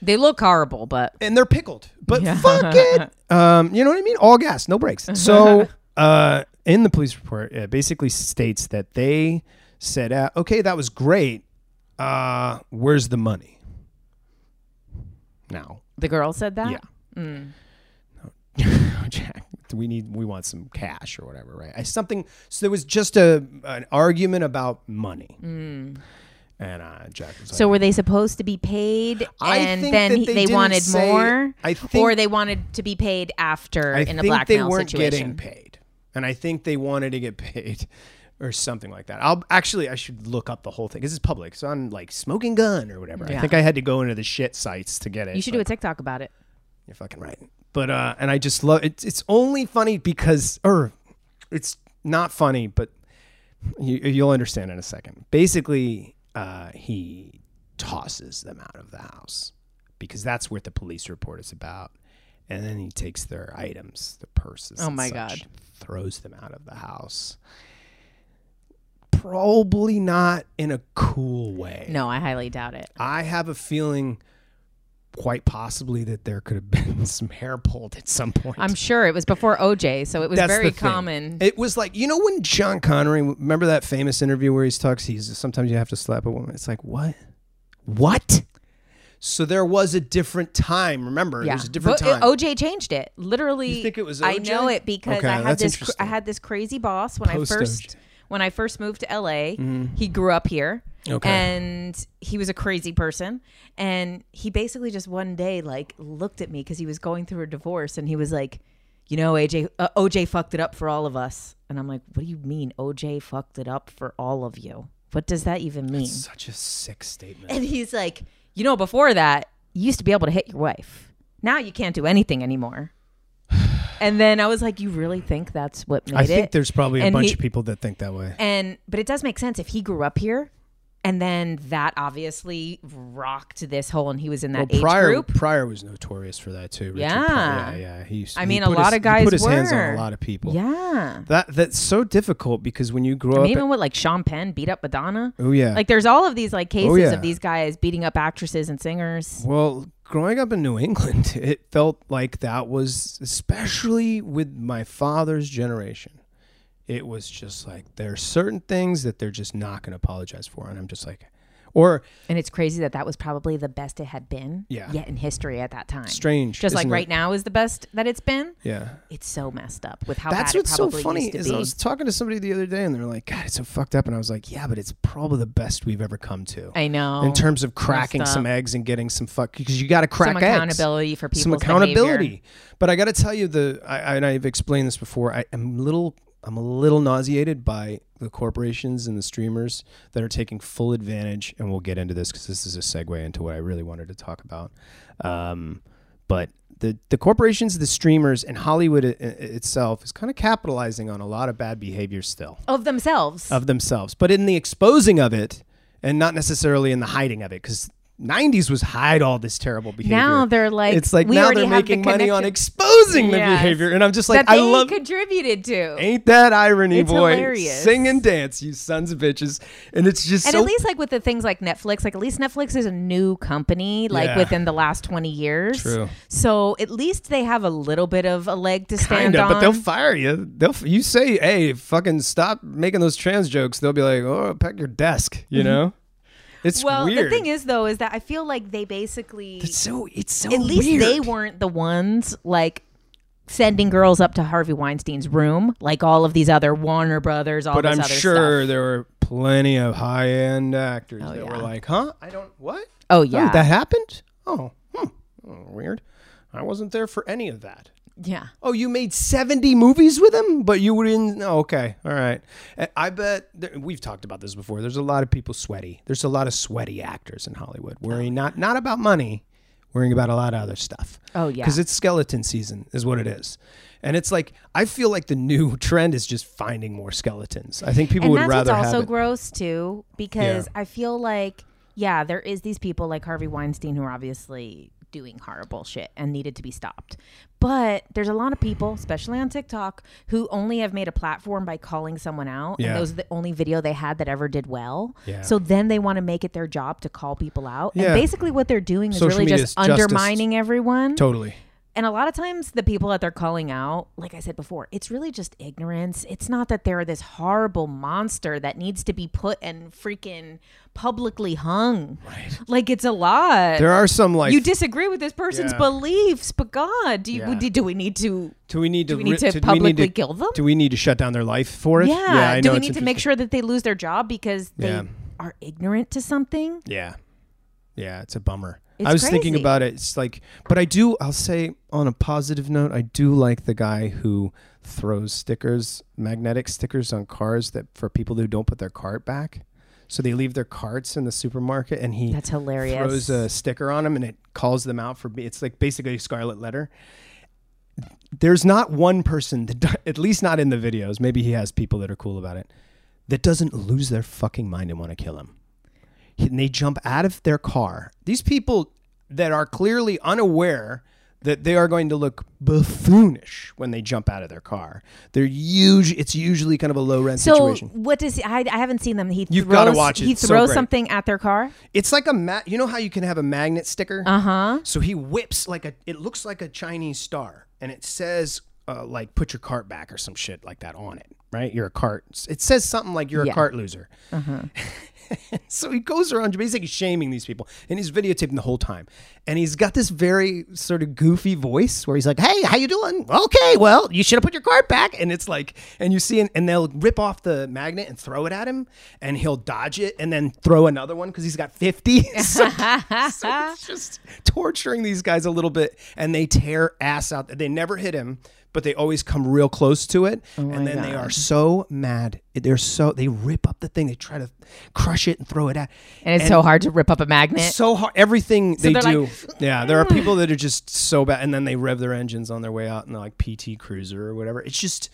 S2: They look horrible, but
S1: and they're pickled. But
S2: Yeah.
S1: fuck it. Um, you know what I mean? All gas, no brakes. So uh, in the police report, it basically states that they said, uh, "Okay, that was great. Uh, where's the money?" Now,
S2: the girl said that.
S1: yeah,
S2: Mm.
S1: Jack, we need we want some cash or whatever, right? I, something. So there was just a an argument about money, Mm. and uh, Jack was like,
S2: So were they supposed to be paid, and then he-
S1: they
S2: they, wanted
S1: say-
S2: more,
S1: I think-
S2: or they wanted to be paid after
S1: I
S2: in a
S1: think
S2: blackmail
S1: they weren't
S2: situation?
S1: getting paid, and I think they wanted to get paid, or something like that. I'll actually I should look up the whole thing. because it's public, so on like Smoking Gun or whatever.
S2: Yeah.
S1: I think I had to go into the shit sites to get it.
S2: You should do a TikTok about it.
S1: You're fucking right. But uh, and I just love it's. It's only funny because, or it's not funny, but you, you'll understand in a second. Basically, uh, he tosses them out of the house because that's what the police report is about. And then he takes their items, the purses.
S2: Oh
S1: and
S2: my
S1: such,
S2: God.
S1: Throws them out of the house. Probably not in a cool way.
S2: No, I highly doubt it.
S1: I have a feeling, quite possibly, that there could have been some hair pulled at some point.
S2: I'm sure it was before OJ, so it was
S1: That's
S2: very common.
S1: It was like you know when Sean Connery. Remember that famous interview where he talks. He's sometimes you have to slap a woman. It's like what, what? So there was a different time. Remember,
S2: yeah,
S1: was a different
S2: But,
S1: time.
S2: OJ changed it. Literally,
S1: You think it was
S2: I know it because
S1: Okay,
S2: I had this. Cr- I had this crazy boss when
S1: Post
S2: I first
S1: OJ.
S2: When I first moved to LA. He grew up here.
S1: Okay.
S2: And he was a crazy person. And he basically just one day like looked at me because he was going through a divorce and he was like, you know, AJ, uh, OJ fucked it up for all of us. And I'm like, what do you mean OJ fucked it up for all of you? What does that even mean?
S1: Such a sick statement.
S2: And he's like, you know, before that, you used to be able to hit your wife. Now you can't do anything anymore. And then I was like, you really think that's what made
S1: I
S2: it?
S1: I think there's probably a
S2: And
S1: bunch
S2: he-
S1: of people that think that way.
S2: And but it does make sense if he grew up here, and then that obviously rocked this whole, and he was in that
S1: Well,
S2: age
S1: Pryor,
S2: group.
S1: Pryor was notorious for that too. Richard
S2: Yeah.
S1: Pryor. yeah, yeah. He used,
S2: I
S1: he
S2: mean, a lot
S1: his-
S2: of
S1: he
S2: guys
S1: put his hands on
S2: were.
S1: a lot of people.
S2: Yeah.
S1: That that's so difficult because when you grow
S2: I mean,
S1: up,
S2: even with like Sean Penn beat up Madonna.
S1: oh yeah,
S2: Like there's all of these like oh, cases
S1: Oh, yeah.
S2: of these guys beating up actresses and singers.
S1: Well, growing up in New England, it felt like that was, especially with my father's generation, it was just like there are certain things that they're just not going to apologize for. And I'm just like, Or
S2: And it's crazy that that was probably the best it had been
S1: Yeah.
S2: yet in history at that time.
S1: strange.
S2: Just like
S1: isn't it?
S2: right now is the best that it's been.
S1: Yeah.
S2: It's so messed up with how
S1: That's what's so funny is
S2: be.
S1: I was talking to somebody the other day and they're like, God, it's so fucked up. And I was like, Yeah, but it's probably the best we've ever come to.
S2: I know.
S1: in terms of cracking some eggs and getting some fuck because you got to crack
S2: some
S1: eggs.
S2: accountability for people.
S1: some accountability.
S2: behavior.
S1: But I got to tell you, the I, I- and I've explained this before. I am a little. I'm a little nauseated by the corporations and the streamers that are taking full advantage. And we'll get into this because this is a segue into what I really wanted to talk about. Um, but the the corporations, the streamers, and Hollywood i- i- itself is kind of capitalizing on a lot of bad behavior still
S2: Of themselves.
S1: of themselves, but in the exposing of it, and not necessarily in the hiding of it, because. 90s was hide all this terrible behavior.
S2: now they're like
S1: it's like now they're
S2: have the
S1: making money on exposing the
S2: Yes.
S1: behavior, and I'm just like,
S2: that
S1: I
S2: they
S1: love.
S2: contributed to.
S1: Ain't that irony,
S2: It's
S1: boy?
S2: hilarious.
S1: Sing and dance, you sons of bitches, and it's just
S2: And
S1: so.
S2: at least like with the things like Netflix, like at least Netflix is a new company, like
S1: Yeah.
S2: within the last twenty years.
S1: True.
S2: So at least they have a little bit of a leg to stand
S1: Kinda,
S2: on.
S1: but they'll fire you. They'll you say, "Hey, fucking stop making those trans jokes." They'll be like, "Oh, pack your desk," you mm-hmm. know. It's
S2: well,
S1: weird.
S2: the thing is though, is that I feel like they basically
S1: it's so it's so
S2: at least
S1: weird.
S2: they weren't the ones like sending girls up to Harvey Weinstein's room like all of these other Warner Brothers, all
S1: but I'm
S2: other
S1: sure
S2: stuff.
S1: there were plenty of high end actors
S2: Oh,
S1: that were like, "Huh? I don't what?
S2: Oh yeah,
S1: Oh, that happened? Oh, hmm. Oh, weird. I wasn't there for any of that.
S2: Yeah.
S1: Oh, you made 70 movies with him, but you were in. Oh, okay. All right. Uh, I bet there, we've talked about this before. There's a lot of people sweaty. There's a lot of sweaty actors in Hollywood worrying not, not about money, worrying about a lot of other stuff.
S2: Oh yeah.
S1: Because it's skeleton season, is what it is. And it's like, I feel like the new trend is just finding more skeletons. I think people
S2: and
S1: would
S2: that's
S1: rather
S2: what's also gross too because
S1: Yeah.
S2: i feel like yeah there is these people like harvey weinstein who are obviously doing horrible shit and needed to be stopped but there's a lot of people especially on tiktok who only have made a platform by calling someone out
S1: Yeah.
S2: and those are the only video they had that ever did well
S1: Yeah.
S2: so then they want to make it their job to call people out
S1: Yeah.
S2: and basically what they're doing is
S1: Social
S2: really just
S1: is justice.
S2: undermining everyone
S1: Totally.
S2: And a lot of times the people that they're calling out like i said before it's really just ignorance it's not that they're this horrible monster that needs to be put and freaking publicly hung
S1: Right.
S2: like it's a lot
S1: There are some like.
S2: you disagree with this person's
S1: Yeah.
S2: beliefs but god do, you,
S1: Yeah.
S2: do, do we need to
S1: do we need to,
S2: do we need
S1: ri-
S2: to
S1: do
S2: publicly
S1: need to,
S2: kill them
S1: Do we need to shut down their life for it?
S2: yeah,
S1: I
S2: do we need to make sure that they lose their job because they
S1: Yeah.
S2: are ignorant to something
S1: Yeah. Yeah, it's a bummer.
S2: It's
S1: I was thinking about it. It's like, but I do, I'll say on a positive note, I do like the guy who throws stickers, magnetic stickers on cars that for people who don't put their cart back. So they leave their carts in the supermarket and he
S2: that's hilarious
S1: throws a sticker on them and it calls them out for it's like basically a scarlet letter. There's not one person that, at least not in the videos, maybe he has people that are cool about it, that doesn't lose their fucking mind and want to kill him. And they jump out of their car. These people that are clearly unaware that they are going to look buffoonish when they jump out of their car. They're huge. It's usually kind of a low rent
S2: so
S1: situation.
S2: what does he, I, I haven't seen them he
S1: You've
S2: throws,
S1: gotta watch it.
S2: he
S1: It's so
S2: throws something at their car
S1: It's like a ma- you know how you can have a magnet sticker?
S2: uh-huh
S1: So he whips like a. It looks like a Chinese star, and it says uh, like "put your cart back" or some shit like that on it. Right? You're a cart. It says something like "you're
S2: Yeah.
S1: a cart loser."
S2: uh-huh
S1: so he goes around basically shaming these people, and he's videotaping the whole time. And he's got this very sort of goofy voice where he's like, "Hey, how you doing? Okay, well, you should have put your card back." And it's like, and you see, and, and they'll rip off the magnet and throw it at him, and he'll dodge it and then throw another one because he's got fifty. so, so it's just torturing these guys a little bit, and they tear ass out. They never hit him. But they always come real close to it, oh and then they are so mad. They're so they rip up the thing. They try to crush it and throw it at.
S2: And it's so hard to rip up a magnet.
S1: so hard. Everything they
S2: they're
S1: do.
S2: like,
S1: yeah, there are hmm. people that are just so bad, and then they rev their engines on their way out in like PT Cruiser or whatever. It's just,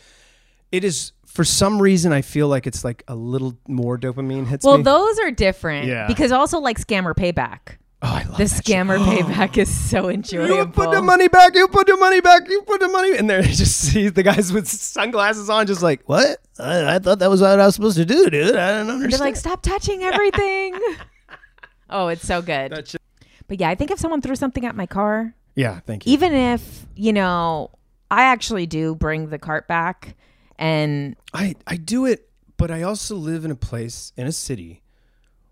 S1: it is for some reason I feel like it's like a little more dopamine hits
S2: well,
S1: me.
S2: those are different.
S1: Yeah.
S2: Because also like scammer payback.
S1: Oh, I love
S2: The
S1: shit.
S2: scammer payback is so enjoyable.
S1: You put the money back. You put the money back. You put the money. And there, you just see the guys with sunglasses on, just like, what? I, I thought that was what I was supposed to do, dude. I don't understand.
S2: They're like, stop touching everything. oh, it's so good.
S1: Shit-
S2: But yeah, I think if someone threw something at my car,
S1: yeah, thank you.
S2: even if, you know, I actually do bring the cart back and
S1: I, I do it, but I also live in a place in a city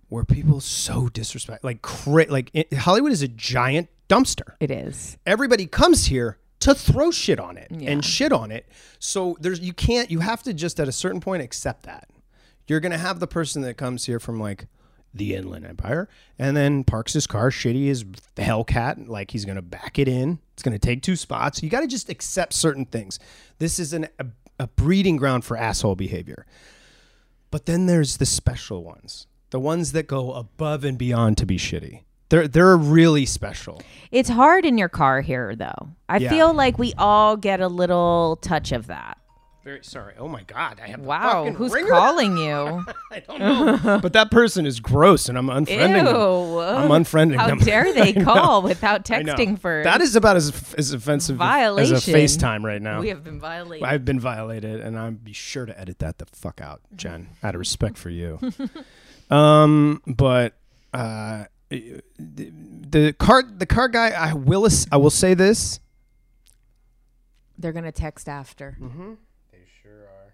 S1: where people so disrespect like cra- like it, Hollywood is a giant dumpster.
S2: It is.
S1: Everybody comes here to throw shit on it
S2: Yeah.
S1: and shit on it. So there's you can't you have to just at a certain point accept that. You're gonna have the person that comes here from like the Inland Empire and then parks his car shitty as Hellcat, like he's gonna back it in. It's gonna take two spots. You gotta just accept certain things. This is an, a, a breeding ground for asshole behavior. But then there's the special ones, the ones that go above and beyond to be shitty. They're they're really special.
S2: It's hard in your car here, though. I
S1: Yeah.
S2: feel like we all get a little touch of that.
S1: Very sorry. Oh my god, I have
S2: Wow, who's
S1: ringer.
S2: calling you?
S1: I don't know. but that person is gross, and I'm unfriending them.
S2: Ew.
S1: I'm unfriending
S2: How
S1: them.
S2: dare they call without texting first?
S1: That is about as as offensive as a FaceTime right now.
S2: we have been violated.
S1: I've been violated, and I'd be sure to edit that the fuck out, Jen, out of respect for you. um, but uh, the, the car the car guy, I will I will say this.
S2: They're gonna text after. Mm-hmm.
S1: They sure are.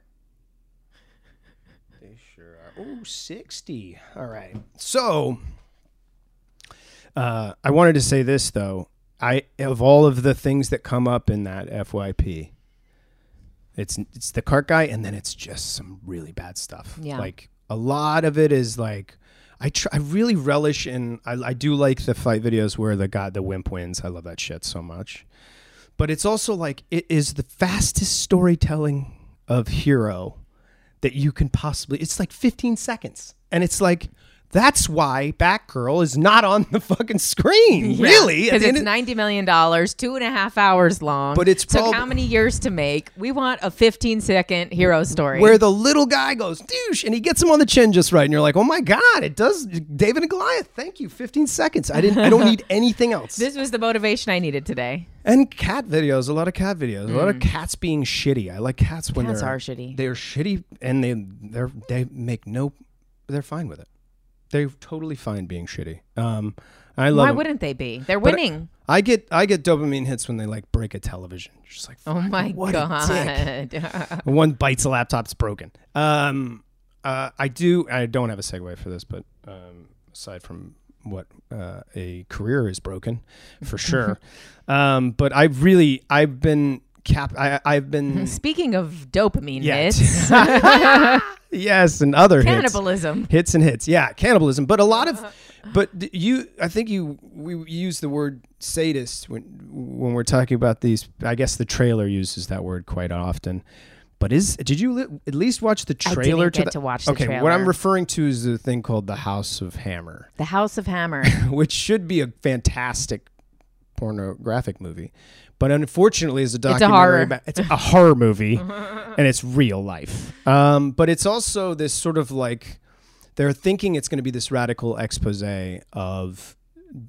S1: They sure are. Oh, 60. All right. So, uh, I wanted to say this though. I of all of the things that come up in that FYP, it's it's the cart guy, and then it's just some really bad stuff.
S2: Yeah.
S1: Like a lot of it is like. I try, I really relish in I, I do like the fight videos where the guy the wimp wins. I love that shit so much but it's also like it is the fastest storytelling of hero that you can possibly it's like 15 seconds and it's like that's why batgirl is not on the fucking screen really
S2: Because it's ninety million dollars, two and a half hours long.
S1: But it's
S2: took
S1: prob-
S2: how many years to make? We want a fifteen second hero story.
S1: where the little guy goes douche and he gets him on the chin just right and you're like oh my god it does david and goliath thank you 15 seconds i didn't i don't need anything else
S2: this was the motivation I needed today.
S1: and cat videos a lot of cat videos a lot of cats being shitty i like cats when
S2: Mm. Cats
S1: they're
S2: are shitty.
S1: they're shitty and they they're they make no they're fine with it they're totally fine being shitty um i love
S2: Why
S1: 'em.
S2: wouldn't they be? They're
S1: But
S2: winning.
S1: i get i get dopamine hits when they like break a television just like
S2: oh my
S1: what
S2: god.
S1: one bites a laptop it's broken um uh i do i don't have a segue for this but um aside from what uh, a career is broken for sure um but i've really i've been cap I, i've been
S2: Speaking of dopamine
S1: Yet.
S2: hits,
S1: yes and other
S2: cannibalism.
S1: hits and hits yeah cannibalism but a lot of but you i think you we use the word sadist when when we're talking about these i guess the trailer uses that word quite often but is did you li- at least watch the
S2: I
S1: trailer
S2: didn't
S1: to
S2: get
S1: the,
S2: to watch the
S1: okay what i'm referring to is the thing called the house of hammer
S2: The House of Hammer.
S1: which should be a fantastic pornographic movie but unfortunately as a
S2: a
S1: documentary
S2: horror.
S1: about- it's a horror movie and it's real life um, but it's also this sort of like they're thinking it's going to be this radical expose of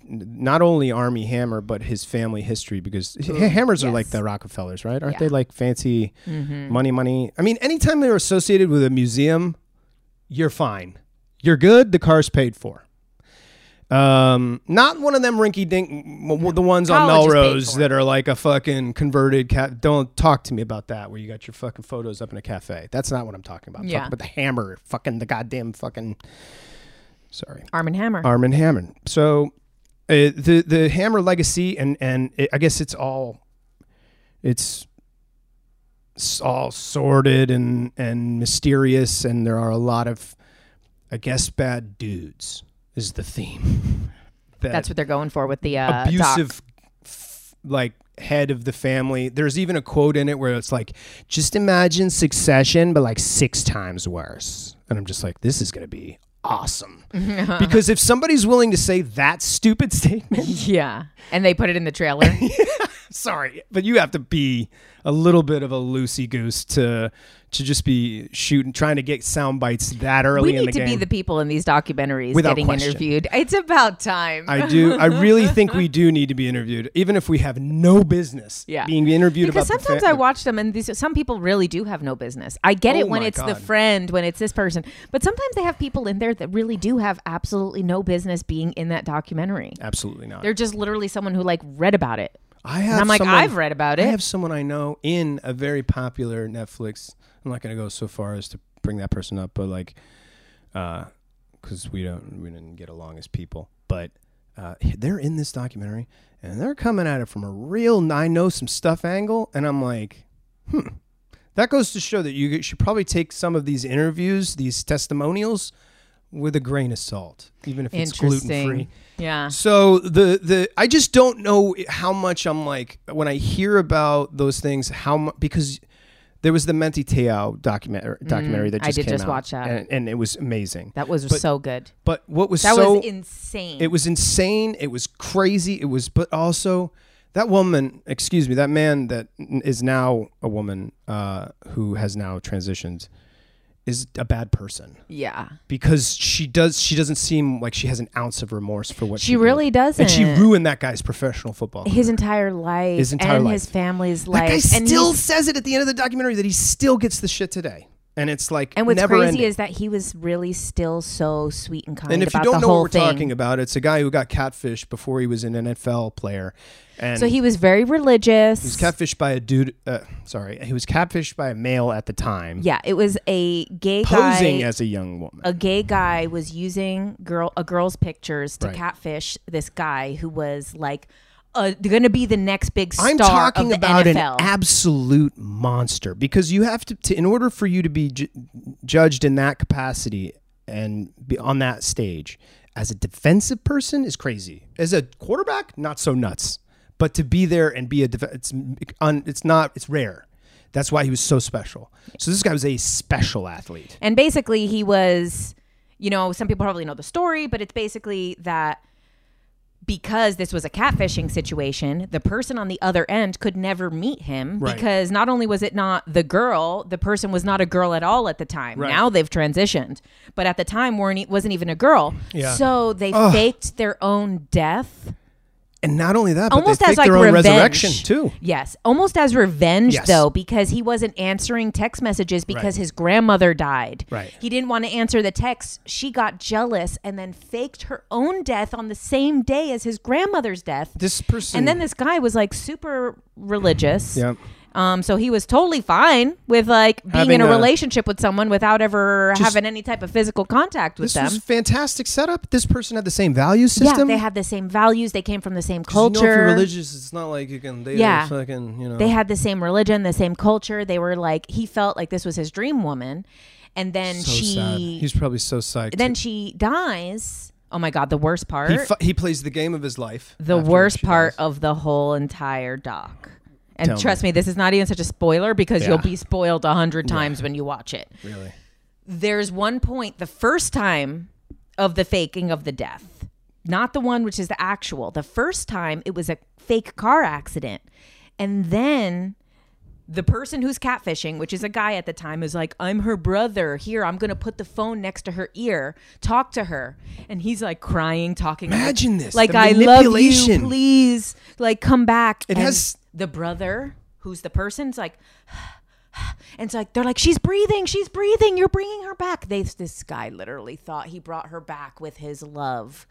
S1: not only Armie Hammer but his family history because h- hammers are like the Rockefellers, right? Aren't
S2: Yeah.
S1: they like fancy
S2: Mm-hmm.
S1: money, money? I mean, anytime they're associated with a museum, you're fine. You're good. The car's paid for. Um, not one of them rinky dink, the ones on
S2: College
S1: Melrose that are like a fucking converted cat. Don't talk to me about that where you got your fucking photos up in a cafe. That's not what I'm talking about. I'm
S2: Yeah.
S1: talking about the hammer, fucking the goddamn fucking. Sorry.
S2: Arm and Hammer.
S1: Arm and Hammer. So uh, the the Hammer legacy and and it, I guess it's all it's s- all sordid and and mysterious and there are a lot of I guess bad dudes is the theme. That
S2: That's what they're going for with the uh,
S1: abusive f- like head of the family. There's even a quote in it where it's like just imagine succession but like 6 times worse. And I'm just like this is going to be awesome. because if somebody's willing to say that stupid statement,
S2: Yeah, and they put it in the trailer.
S1: sorry, but you have to be a little bit of a loosey goose to to just be shooting, trying to get sound bites that early
S2: we
S1: in
S2: need
S1: the
S2: to
S1: game.
S2: be the people in these documentaries
S1: Without
S2: getting
S1: question.
S2: interviewed. It's about time.
S1: I do. I really think we do need to be interviewed, even if we have no business
S2: Yeah.
S1: being interviewed
S2: because sometimes
S1: fa-
S2: I watch them, and these, some people really do have no business. I get
S1: Oh
S2: it when it's the friend, when it's this person, but sometimes they have people in there that really do have absolutely no business being in that documentary.
S1: Absolutely not.
S2: They're just literally someone who like read about it.
S1: I have.
S2: And I'm like,
S1: someone-
S2: I've read about it.
S1: I have someone I know in a very popular Netflix. I'm not going to go so far as to bring that person up, but like, uh, because we don't we didn't get along as people. But uh, they're in this documentary and they're coming at it from a real I know some stuff angle, and I'm like, hmm. That goes to show that you should probably take some of these interviews, these testimonials, with a grain of salt, even if it's gluten free.
S2: Yeah.
S1: So the the I just don't know how much I'm like when I hear about those things. How much because there was the Manti Te'o documentary documentary that
S2: I
S1: just
S2: did
S1: came
S2: just
S1: out,
S2: watch that.
S1: and, and it was amazing.
S2: That was
S1: But-
S2: so good.
S1: But what was
S2: That
S1: so
S2: was insane.
S1: it was insane. It was crazy. It was, but also that woman, excuse me, that man that n- is now a woman uh, who has now transitioned is a bad person
S2: yeah.
S1: because she does. She doesn't seem like she has an ounce of remorse for what she,
S2: She really
S1: did.
S2: doesn't.
S1: and she ruined that guy's professional football.
S2: his entire life
S1: His entire
S2: and
S1: life.
S2: his family's
S1: that
S2: life.
S1: guy
S2: and
S1: still says it at the end of the documentary that he still gets the shit today, and it's like
S2: and what's crazy
S1: ending.
S2: is that he was really still so sweet and kind
S1: and if you don't know what we're
S2: thing.
S1: talking about, it's a guy who got catfished before he was an NFL player, and
S2: so he was very religious.
S1: He was catfished by a dude. Uh, sorry, he was catfished by a male at the time,
S2: yeah, it was a gay
S1: posing
S2: guy.
S1: as a young woman.
S2: a gay guy was using girl a girl's pictures to
S1: Right.
S2: catfish this guy who was like uh, going to be the next big star
S1: I'm talking about
S2: NFL.
S1: an absolute monster because you have to, to in order for you to be ju- judged in that capacity and be on that stage as a defensive person is crazy. As a quarterback, not so nuts. But to be there and be a def- it's un, it's not it's rare. That's why he was so special. So this guy was a special athlete.
S2: And basically, he was, you know, some people probably know the story, but it's basically that because this was a catfishing situation, the person on the other end could never meet him
S1: Right.
S2: because not only was it not the girl, the person was not a girl at all at the time.
S1: Right.
S2: Now they've transitioned, but at the time weren't wasn't even a girl.
S1: Yeah.
S2: So they
S1: Ugh.
S2: faked their own death.
S1: And not only that, but
S2: Almost as like
S1: their own
S2: revenge.
S1: resurrection too.
S2: Yes, almost as revenge
S1: Yes.
S2: though, because he wasn't answering text messages because
S1: Right.
S2: his grandmother died.
S1: Right.
S2: He didn't want to answer the text. She got jealous and then faked her own death on the same day as his grandmother's death.
S1: This person,
S2: And then this guy was like super religious.
S1: yeah,
S2: Um, so he was totally fine with like being
S1: Having
S2: in a,
S1: a-
S2: relationship with someone without ever
S1: Just-
S2: having any type of physical contact with
S1: this
S2: them.
S1: was a fantastic setup. This person had the same value system.
S2: Yeah, they had the same values. They came from the same
S1: 'Cause You know, if
S2: culture.
S1: you're religious, it's not like you can. They
S2: Yeah.
S1: fucking, you know.
S2: they had the same religion, the same culture. They were like he felt like this was his dream woman, and then
S1: so
S2: she
S1: sad. He's probably so psyched.
S2: then she dies. Oh my god, the worst part.
S1: he fu- he plays the game of his life.
S2: the
S1: after
S2: worst
S1: she
S2: part
S1: dies.
S2: of the whole entire doc. And
S1: Tell
S2: trust me. this is not even such a spoiler because
S1: Yeah.
S2: you'll be spoiled a hundred times when you watch it.
S1: really.
S2: There's one point, the first time of the faking of the death, not the one which is the actual. The first time it was a fake car accident. And then the person who's catfishing, which is a guy at the time, is like, I'm her brother. Here, I'm going to put the phone next to her ear, talk to her. And he's like crying, talking. like-
S1: Imagine this,
S2: Like,
S1: the
S2: I love you.
S1: manipulation.
S2: Please, like, come back.
S1: It has-
S2: the brother, who's the person's like, and it's like they're like, she's breathing, she's breathing. You're bringing her back. They this guy literally thought he brought her back with his love.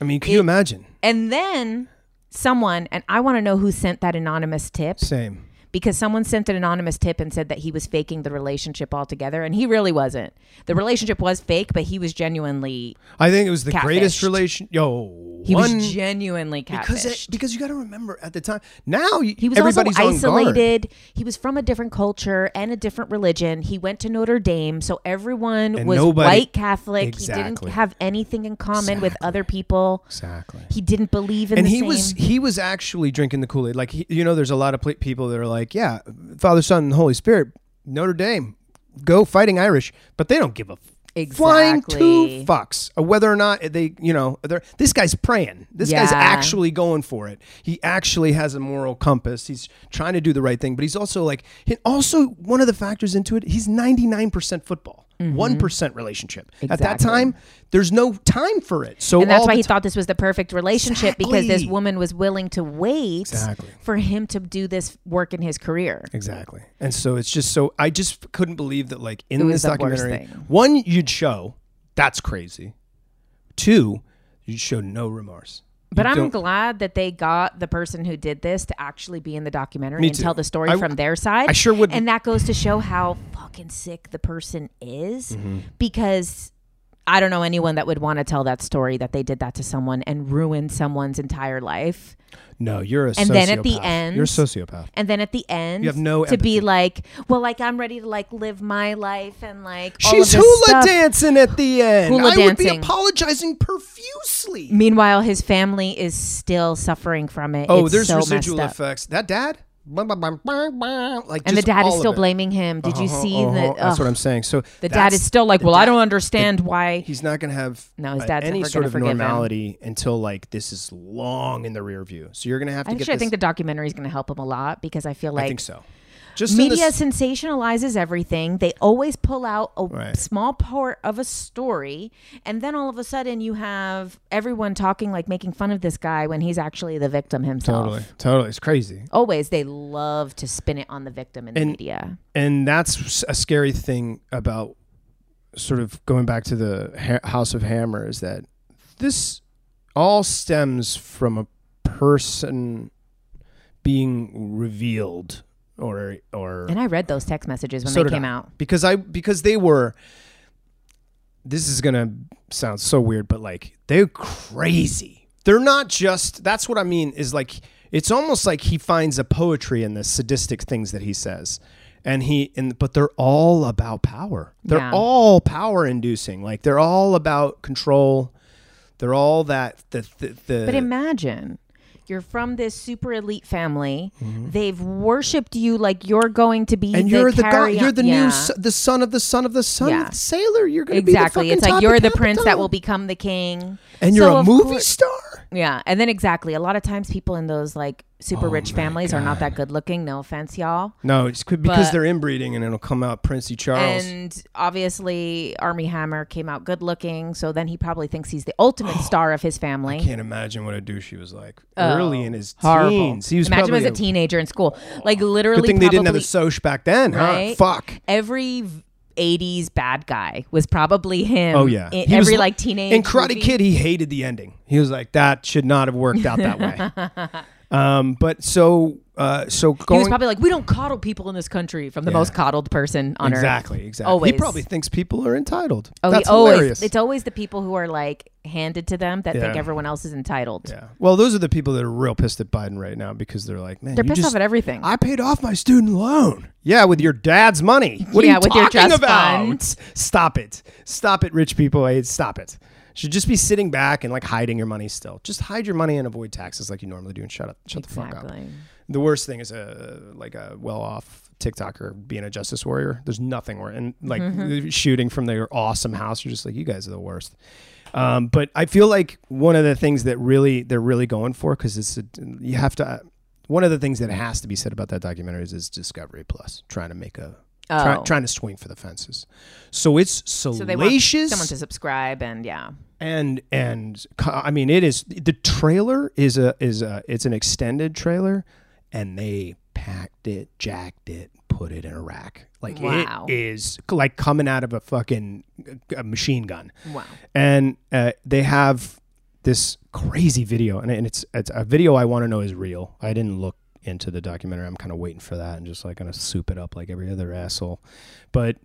S1: I mean, can you imagine?
S2: And then someone, and I want to know who sent that anonymous tip
S1: Same.
S2: Because someone sent an anonymous tip and said that he was faking the relationship altogether, and he really wasn't. The relationship was fake, but he was genuinely
S1: I think it was the greatest relation. Yo,
S2: he
S1: one
S2: was genuinely
S1: because it,
S2: catfished.
S1: because you got to remember at the time. Now
S2: He was also
S1: everybody's on
S2: isolated. He was from a different culture and a different religion. He went to Notre Dame, so everyone
S1: And
S2: was
S1: nobody-
S2: white Catholic.
S1: Exactly.
S2: He didn't have anything in common with other people.
S1: Exactly.
S2: He didn't believe in
S1: and
S2: the
S1: he
S2: same.
S1: was he was actually drinking the Kool Aid. Like he, you know, there's a lot of people that are like, yeah, Father, Son, and Holy Spirit, Notre Dame, go fighting Irish, but they don't give a f- flying
S2: Exactly.
S1: two fucks whether or not they, you know, they're, this guy's praying. This guy's actually going for it. He actually has a moral compass. He's trying to do the right thing, but he's also like, also one of the factors into it. He's 99% football. One relationship. At that
S2: Mm-hmm.
S1: Time, there's no time for it. So
S2: and that's why he
S1: ti-
S2: thought this was the perfect relationship because this woman was willing to wait
S1: Exactly.
S2: for him to do this work in his career.
S1: Exactly. And so it's just so I just couldn't believe that like in this documentary, one you'd show that's crazy. Two, you'd show no remorse.
S2: But I'm
S1: don't-
S2: glad that they got the person who did this to actually be in the documentary
S1: Me
S2: and
S1: too.
S2: tell the story
S1: I-
S2: from their side.
S1: I sure would-
S2: And that goes to show how fucking sick the person is
S1: Mm-hmm.
S2: because I don't know anyone that would want to tell that story that they did that to someone and ruin someone's entire life.
S1: No, you're a
S2: And then at the
S1: sociopath.
S2: end-
S1: you're a sociopath.
S2: And then at the end,
S1: You have no
S2: to be like, well, like I'm ready to like live my life and like all
S1: She's
S2: of this
S1: hula
S2: stuff.
S1: dancing at the end.
S2: Hula
S1: I would be
S2: dancing.
S1: apologizing profusely.
S2: Meanwhile, his family is still suffering from it.
S1: Oh,
S2: It's
S1: there's
S2: so
S1: residual
S2: up.
S1: effects. That dad, Like,
S2: And the dad is still blaming him. Did you
S1: Uh-huh,
S2: see
S1: uh-huh.
S2: the?
S1: That's what. I'm saying. So
S2: The dad is still like, well, I don't understand why.
S1: He's not going to have
S2: No, his
S1: uh,
S2: dad's
S1: any sort of
S2: forgive him.
S1: normality until like this is long in the rear view. So you're going to have to get
S2: Actually, I think the documentary is going to help him a lot because I feel like I
S1: think so. Just
S2: media sensationalizes everything. They always pull out a
S1: Right.
S2: small part of a story, and then all of a sudden you have everyone talking like making fun of this guy when he's actually the victim himself.
S1: totally, totally, it's crazy.
S2: Always, they love to spin it on the victim in the media.
S1: and that's a scary thing about sort of going back to the ha- House of Hammer is that this all stems from a person being revealed or or
S2: And I read those text messages when
S1: So
S2: they came
S1: I.
S2: out.
S1: because I because they were this is gonna sound so weird, but like they're crazy. They're not just that's what I mean is like it's almost like he finds a poetry in the sadistic things that he says. And he and but they're all about power. They're
S2: Yeah.
S1: all power inducing. Like they're all about control. They're all that the the, the
S2: But imagine you're from this super elite family. They've worshipped you like you're going to be
S1: Mm-hmm. and
S2: the
S1: you're the You're the
S2: yeah.
S1: new the son of the son of the son
S2: Yeah.
S1: sailor. You're gonna
S2: Exactly.
S1: be the
S2: It's like you're the prince that will become the king.
S1: and
S2: So
S1: you're a movie
S2: course-
S1: star.
S2: Yeah, and then exactly. A lot of times, people in those like super
S1: Oh
S2: rich families are not that good looking. No offense, y'all.
S1: No, it's because
S2: But-
S1: they're inbreeding, and it'll come out Princey Charles.
S2: And obviously, Armie Hammer came out good looking, so then he probably thinks he's the ultimate star of his family.
S1: I can't imagine what a douche he was like
S2: Oh,
S1: early in his
S2: Horrible.
S1: teens. He was
S2: Imagine
S1: probably
S2: as a teenager in school. Like literally,
S1: Good thing they didn't have a
S2: probably
S1: Soch back then,
S2: Right?
S1: huh? Fuck.
S2: every 80s bad guy was probably him.
S1: Oh yeah, He was
S2: every
S1: l-
S2: like teenage
S1: in Karate
S2: movie.
S1: Kid. He hated the ending. He was like, that should not have worked out that way. um, but so, uh, so
S2: He was probably like, "We don't coddle people in this country." From the
S1: Yeah.
S2: most coddled person on earth.
S1: exactly, exactly.
S2: Always.
S1: He probably thinks people are entitled.
S2: Oh,
S1: That's
S2: he always,
S1: hilarious.
S2: It's always the people who are like handed to them that think everyone else is entitled.
S1: yeah. Well, those are the people that are real pissed at Biden right now because they're like, man,
S2: They're pissed
S1: just,
S2: off at everything.
S1: I paid off my student loan. Yeah, with your dad's money. What
S2: Yeah,
S1: are you
S2: with your
S1: talking
S2: trust
S1: about?
S2: fund.
S1: Stop it. Stop it, rich people. Hey, stop it. Should just be sitting back and like hiding your money still. Just hide your money and avoid taxes like you normally do and shut up. Shut the fuck up. The worst thing is a like a well-off TikToker being a justice warrior. There's nothing worse, and like
S2: Mm-hmm.
S1: shooting from their awesome house. You're just like, you guys are the worst. Um, but I feel like one of the things that really they're really going for because it's a, you have to. One of the things that has to be said about that documentary is, is Discovery Plus trying to make a try,
S2: Oh.
S1: trying to swing for the fences. So it's
S2: So they want
S1: salacious
S2: someone to subscribe and yeah.
S1: and and I mean it is the trailer is a is a it's an extended trailer, and they packed it, jacked it, put it in a rack. Like
S2: Wow.
S1: it is like coming out of a fucking a machine gun,
S2: Wow.
S1: and uh, they have this crazy video, and, and it's it's a video I want to know is real. I didn't look into the documentary. I'm kind of waiting for that and just like gonna soup it up like every other asshole, but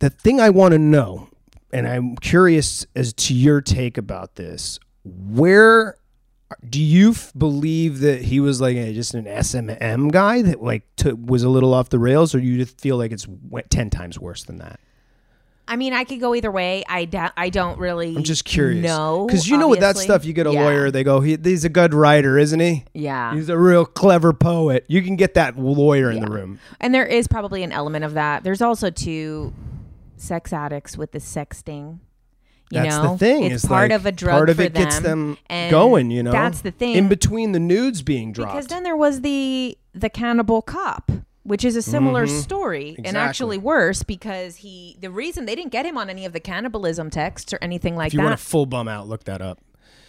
S1: the thing I want to know, and I'm curious as to your take about this, where do you f- believe that he was like a, just an SMM guy that like took was a little off the rails, or you just feel like it's ten times worse than that?
S2: I mean, I could go either way. I da- I don't really.
S1: I'm just curious,
S2: No,
S1: because you know with that
S2: obviously.
S1: stuff, you get a
S2: Yeah.
S1: lawyer, they go, he, he's a good writer, isn't he?
S2: Yeah.
S1: He's a real clever poet. You can get that lawyer in the room.
S2: And there is probably an element of that. There's also two sex addicts with the sexting. You
S1: That's
S2: know,
S1: the thing.
S2: It's
S1: is
S2: part
S1: like,
S2: of a drug
S1: Part of
S2: for
S1: it gets
S2: them,
S1: them
S2: and
S1: going. You know,
S2: that's the thing.
S1: In between the nudes being dropped.
S2: Because then there was the the cannibal cop, which is a similar story and
S1: Mm-hmm. Exactly.
S2: actually worse because he the reason they didn't get him on any of the cannibalism texts or anything like
S1: if you
S2: that.
S1: want a full bum out, look that up.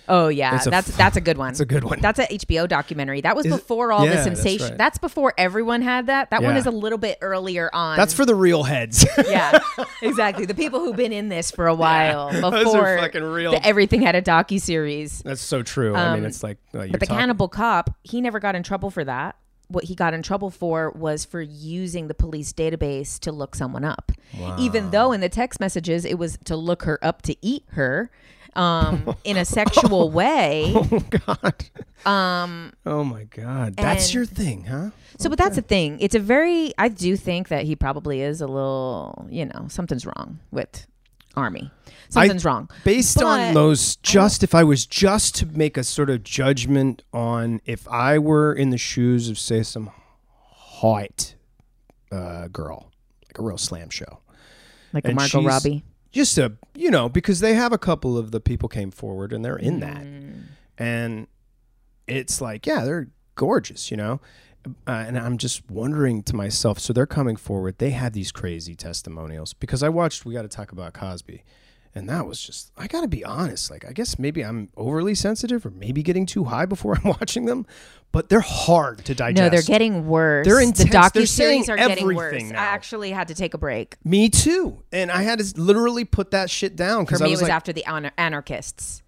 S2: oh yeah, that's
S1: f-
S2: that's a good one.
S1: That's a good one.
S2: That's a HBO documentary. That was
S1: Is it-
S2: before all
S1: Yeah,
S2: the
S1: that's
S2: sensation.
S1: right.
S2: That's before everyone had that. That one is a little bit earlier on.
S1: That's for the real heads.
S2: yeah, exactly. The people who've been in this for a while
S1: are
S2: before
S1: fucking real.
S2: the everything had a docu series.
S1: That's so true. I mean,
S2: Um,
S1: it's like you're
S2: But the
S1: talking-
S2: cannibal cop, he never got in trouble for that. What he got in trouble for was for using the police database to look someone up. Even though in the text messages it was to look her up to eat her um, in a sexual way.
S1: Oh God. Um. Oh my God. That's your thing, huh?
S2: So, but that's the thing. It's a very, I do think that he probably is a little, you know, something's wrong with Armie. Something's wrong.
S1: Based on those, just if I was just to make a sort of judgment on if I were in the shoes of, say, some hot uh, girl, like a real slam show,
S2: Like a
S1: and
S2: Margot Robbie.
S1: just a you know because they have a couple of the people came forward and they're in that,
S2: Mm.
S1: and it's like yeah they're gorgeous, you know. Uh, and I'm just wondering to myself, so they're coming forward. They had these crazy testimonials because I watched. We got to talk about Cosby, and that was just. I got to be honest. Like I guess maybe I'm overly sensitive, or maybe getting too high before I'm watching them. But they're hard to digest.
S2: No, they're getting worse.
S1: They're
S2: the
S1: intense.
S2: docu
S1: They're
S2: series are getting worse.
S1: now.
S2: I actually had to take a break.
S1: Me too. And I had to literally put that shit down because
S2: me,
S1: I
S2: it
S1: was
S2: was
S1: like,
S2: after the anar- anarchists.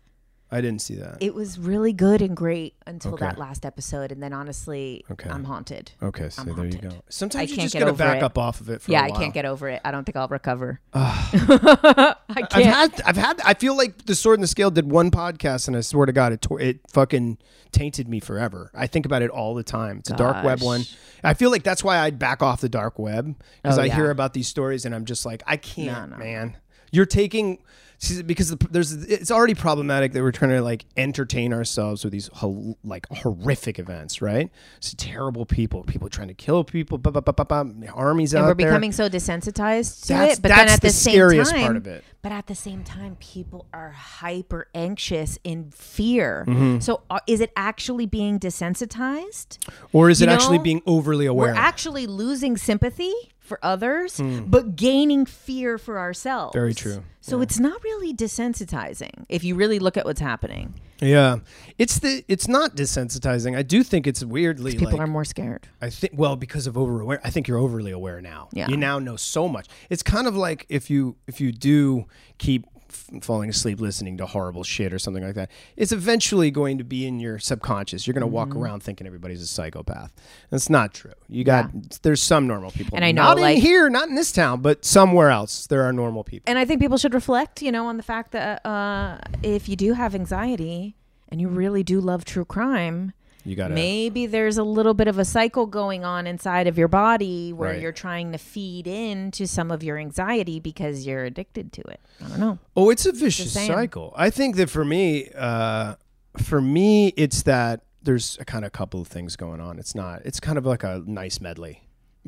S1: I didn't see that.
S2: It was really good and great until
S1: Okay.
S2: that last episode, and then honestly,
S1: Okay.
S2: I'm haunted.
S1: Okay, so
S2: I'm
S1: there you go. Sometimes you
S2: can't
S1: just gotta back
S2: it.
S1: up off of it for
S2: Yeah, I can't get over it. I don't think I'll recover. I
S1: I've had, I've had, I feel like the Sword and the Scale did one podcast, and I swear to God, it tore, it fucking tainted me forever. I think about it all the time. It's a dark web one. I feel like that's why I'd back off the dark web because
S2: Oh,
S1: I
S2: yeah.
S1: hear about these stories, and I'm just like, I can't,
S2: no.
S1: man. You're taking see, because the, there's it's already problematic that we're trying to like entertain ourselves with these hol- like horrific events, right? It's terrible people, people trying to kill people, bah, bah, bah, bah, bah, armies out there.
S2: and
S1: out
S2: we're
S1: there.
S2: becoming so desensitized to
S1: That's-
S2: it. But then
S1: that's
S2: at the,
S1: the
S2: same
S1: scariest
S2: time,
S1: part of it.
S2: But at the same time, people are hyper anxious in fear.
S1: Mm-hmm.
S2: So uh, is it actually being desensitized?
S1: Or is it
S2: You
S1: actually
S2: know,
S1: being overly aware?
S2: We're actually losing sympathy for others, hmm. but gaining fear for ourselves.
S1: Very true.
S2: So it's not really desensitizing if you really look at what's happening.
S1: yeah, it's the it's not desensitizing. I do think it's weirdly
S2: People
S1: like
S2: are more scared.
S1: I think well because of over aware. I think you're overly aware now.
S2: Yeah.
S1: you now know so much. It's kind of like if you if you do keep falling asleep listening to horrible shit or something like that. It's eventually going to be in your subconscious. You're going to walk
S2: Mm-hmm.
S1: around thinking everybody's a psychopath. That's not true. You got there's some normal people,
S2: And I know,
S1: not
S2: like-
S1: in here, not in this town, but somewhere else there are normal people.
S2: And I think people should reflect, you know, on the fact that uh, if you do have anxiety and you really do love true crime,
S1: You got
S2: maybe there's a little bit of a cycle going on inside of your body where
S1: Right.
S2: you're trying to feed into some of your anxiety because you're addicted to it. I don't know.
S1: Oh, it's a vicious cycle. I think that for me, uh, for me, it's that there's a kind of couple of things going on. It's not. It's kind of like a nice medley,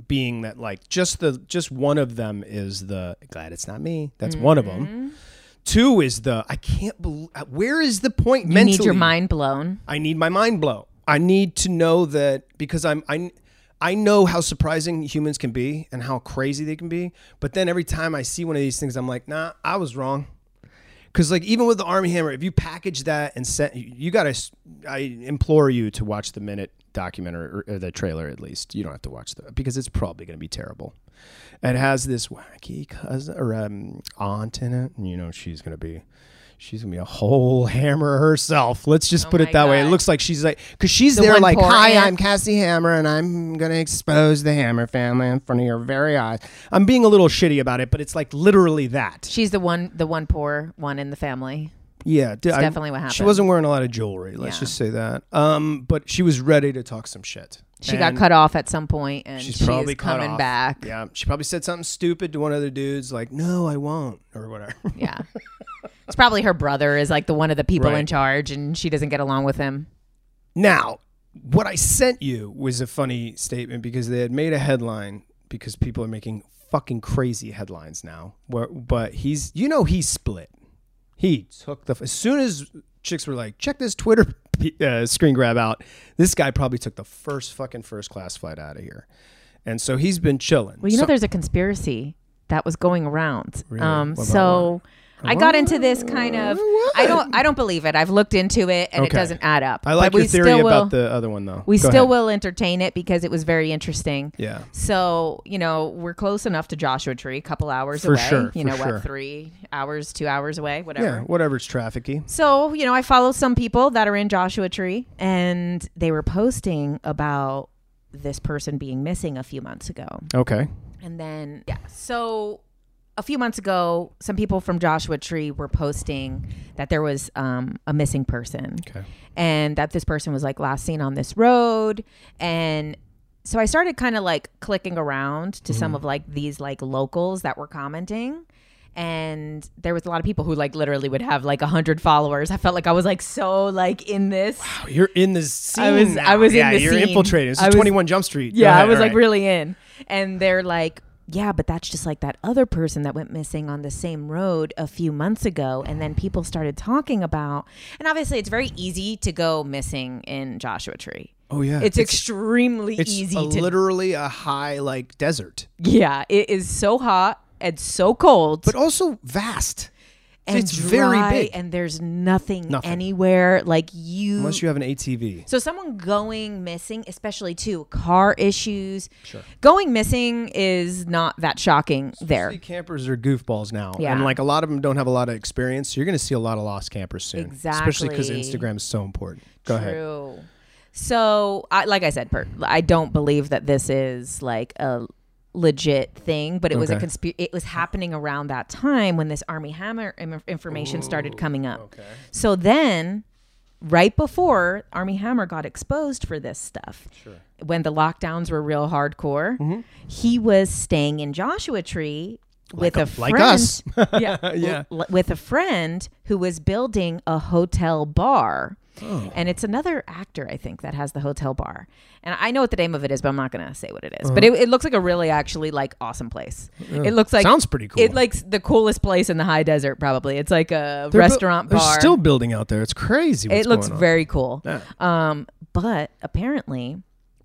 S1: being that like just the just one of them is the glad it's not me. That's one of them. Two is the I can't believe. Where is the point
S2: You
S1: mentally?
S2: need your mind blown.
S1: I need my mind blow. I need to know that because I'm I I know how surprising humans can be and how crazy they can be. But then every time I see one of these things, I'm like, nah, I was wrong. Because like even with the Armie Hammer, if you package that and set, you gotta. I implore you to watch the minute documentary or, or the trailer at least. You don't have to watch the because it's probably gonna be terrible. It has this wacky cousin or um, aunt in it, and you know she's gonna be. She's gonna be a whole hammer herself. Let's just
S2: Oh
S1: put it that way. It looks like she's like, cause she's
S2: The
S1: there like, hi,
S2: aunt."
S1: I'm Casey Hammer, and I'm gonna expose the Hammer family in front of your very eyes. I'm being a little shitty about it, but it's like literally that.
S2: She's the one, the one poor one in the family.
S1: Yeah, d-
S2: definitely what happened.
S1: She wasn't wearing a lot of jewelry. Let's
S2: Yeah.
S1: just say that. Um, but she was ready to talk some shit.
S2: She got cut off at some point, and
S1: She's
S2: she's
S1: probably
S2: coming
S1: off.
S2: back.
S1: Yeah, she probably said something stupid to one of the dudes, like "No, I won't" or whatever.
S2: Yeah. it's probably her brother is like the one of the people in charge and she doesn't get along with him.
S1: Now, what I sent you was a funny statement because they had made a headline because people are making fucking crazy headlines now. Where, but he's, you know, he split. He took the as soon as chicks were like, check this Twitter uh, screen grab out. This guy probably took the first fucking first class flight out of here, and so he's been chilling.
S2: Well, you know,
S1: So-
S2: there's a conspiracy that was going around.
S1: Really?
S2: Um,
S1: What
S2: so I got into this kind of. I don't. I don't believe it. I've looked into it and it doesn't add up.
S1: I like
S2: but
S1: your
S2: we
S1: theory
S2: still
S1: about the other one though.
S2: We
S1: Go
S2: still
S1: ahead.
S2: will entertain it because it was very interesting.
S1: Yeah.
S2: So you know we're close enough to Joshua Tree, a couple hours
S1: For
S2: away.
S1: sure,
S2: You
S1: for
S2: know
S1: sure.
S2: what? Three hours, two hours away, whatever.
S1: Yeah, whatever's trafficky.
S2: So, you know, I follow some people that are in Joshua Tree and they were posting about this person being missing a few months ago.
S1: Okay.
S2: And then, yeah. So a few months ago, some people from Joshua Tree were posting that there was um, a missing person
S1: Okay.
S2: and that this person was like last seen on this road. And so I started kind of like clicking around to some of like these like locals that were commenting. And there was a lot of people who like literally would have like a hundred followers. I felt like I was like so like in this.
S1: Wow, you're in the scene.
S2: I was-
S1: now.
S2: I was in
S1: yeah,
S2: the
S1: you're
S2: scene.
S1: infiltrating. This
S2: I
S1: is
S2: was-
S1: 21 Jump Street.
S2: Yeah, I was
S1: All
S2: like
S1: right.
S2: really in. And they're like, yeah, but that's just like that other person that went missing on the same road a few months ago. And then people started talking about, and obviously it's very easy to go missing in Joshua Tree.
S1: Oh yeah.
S2: It's, extremely
S1: it's
S2: easy
S1: a
S2: to.
S1: literally a high like desert,
S2: yeah, it is so hot and so cold.
S1: but also vast.
S2: And
S1: it's very big.
S2: and there's nothing,
S1: Nothing.
S2: anywhere like you
S1: Unless you have an ATV.
S2: So someone going missing, especially too, car issues.
S1: Sure.
S2: Going missing is not that shocking there.
S1: Campers are goofballs now,
S2: Yeah.
S1: and like a lot of them don't have a lot of experience. So you're going to see a lot of lost campers soon, exactly. especially because Instagram is so important. Go ahead.
S2: So, I, like I said, Bert, I don't believe that this is like a legit thing, but it was a conspiracy. It was happening around that time when this Armie Hammer Im- information started coming up.
S1: Okay.
S2: So then, right before Armie Hammer got exposed for this stuff,
S1: Sure.
S2: when the lockdowns were real hardcore,
S1: Mm-hmm.
S2: he was staying in Joshua Tree with
S1: Like
S2: a
S1: a- like us.
S2: yeah,
S1: Yeah.
S2: l- with a friend who was building a hotel bar.
S1: Oh.
S2: And it's another actor, I think, that has the hotel bar. And I know what the name of it is, but I'm not going to say what it is.
S1: Uh-huh.
S2: But it, it looks like a really, actually, like awesome place. It looks like
S1: Sounds pretty cool.
S2: It likes the coolest place in the high desert, probably. It's like a
S1: They're bu-
S2: restaurant
S1: They're still building out there. It's crazy.
S2: It looks very cool.
S1: Yeah.
S2: Um, but apparently,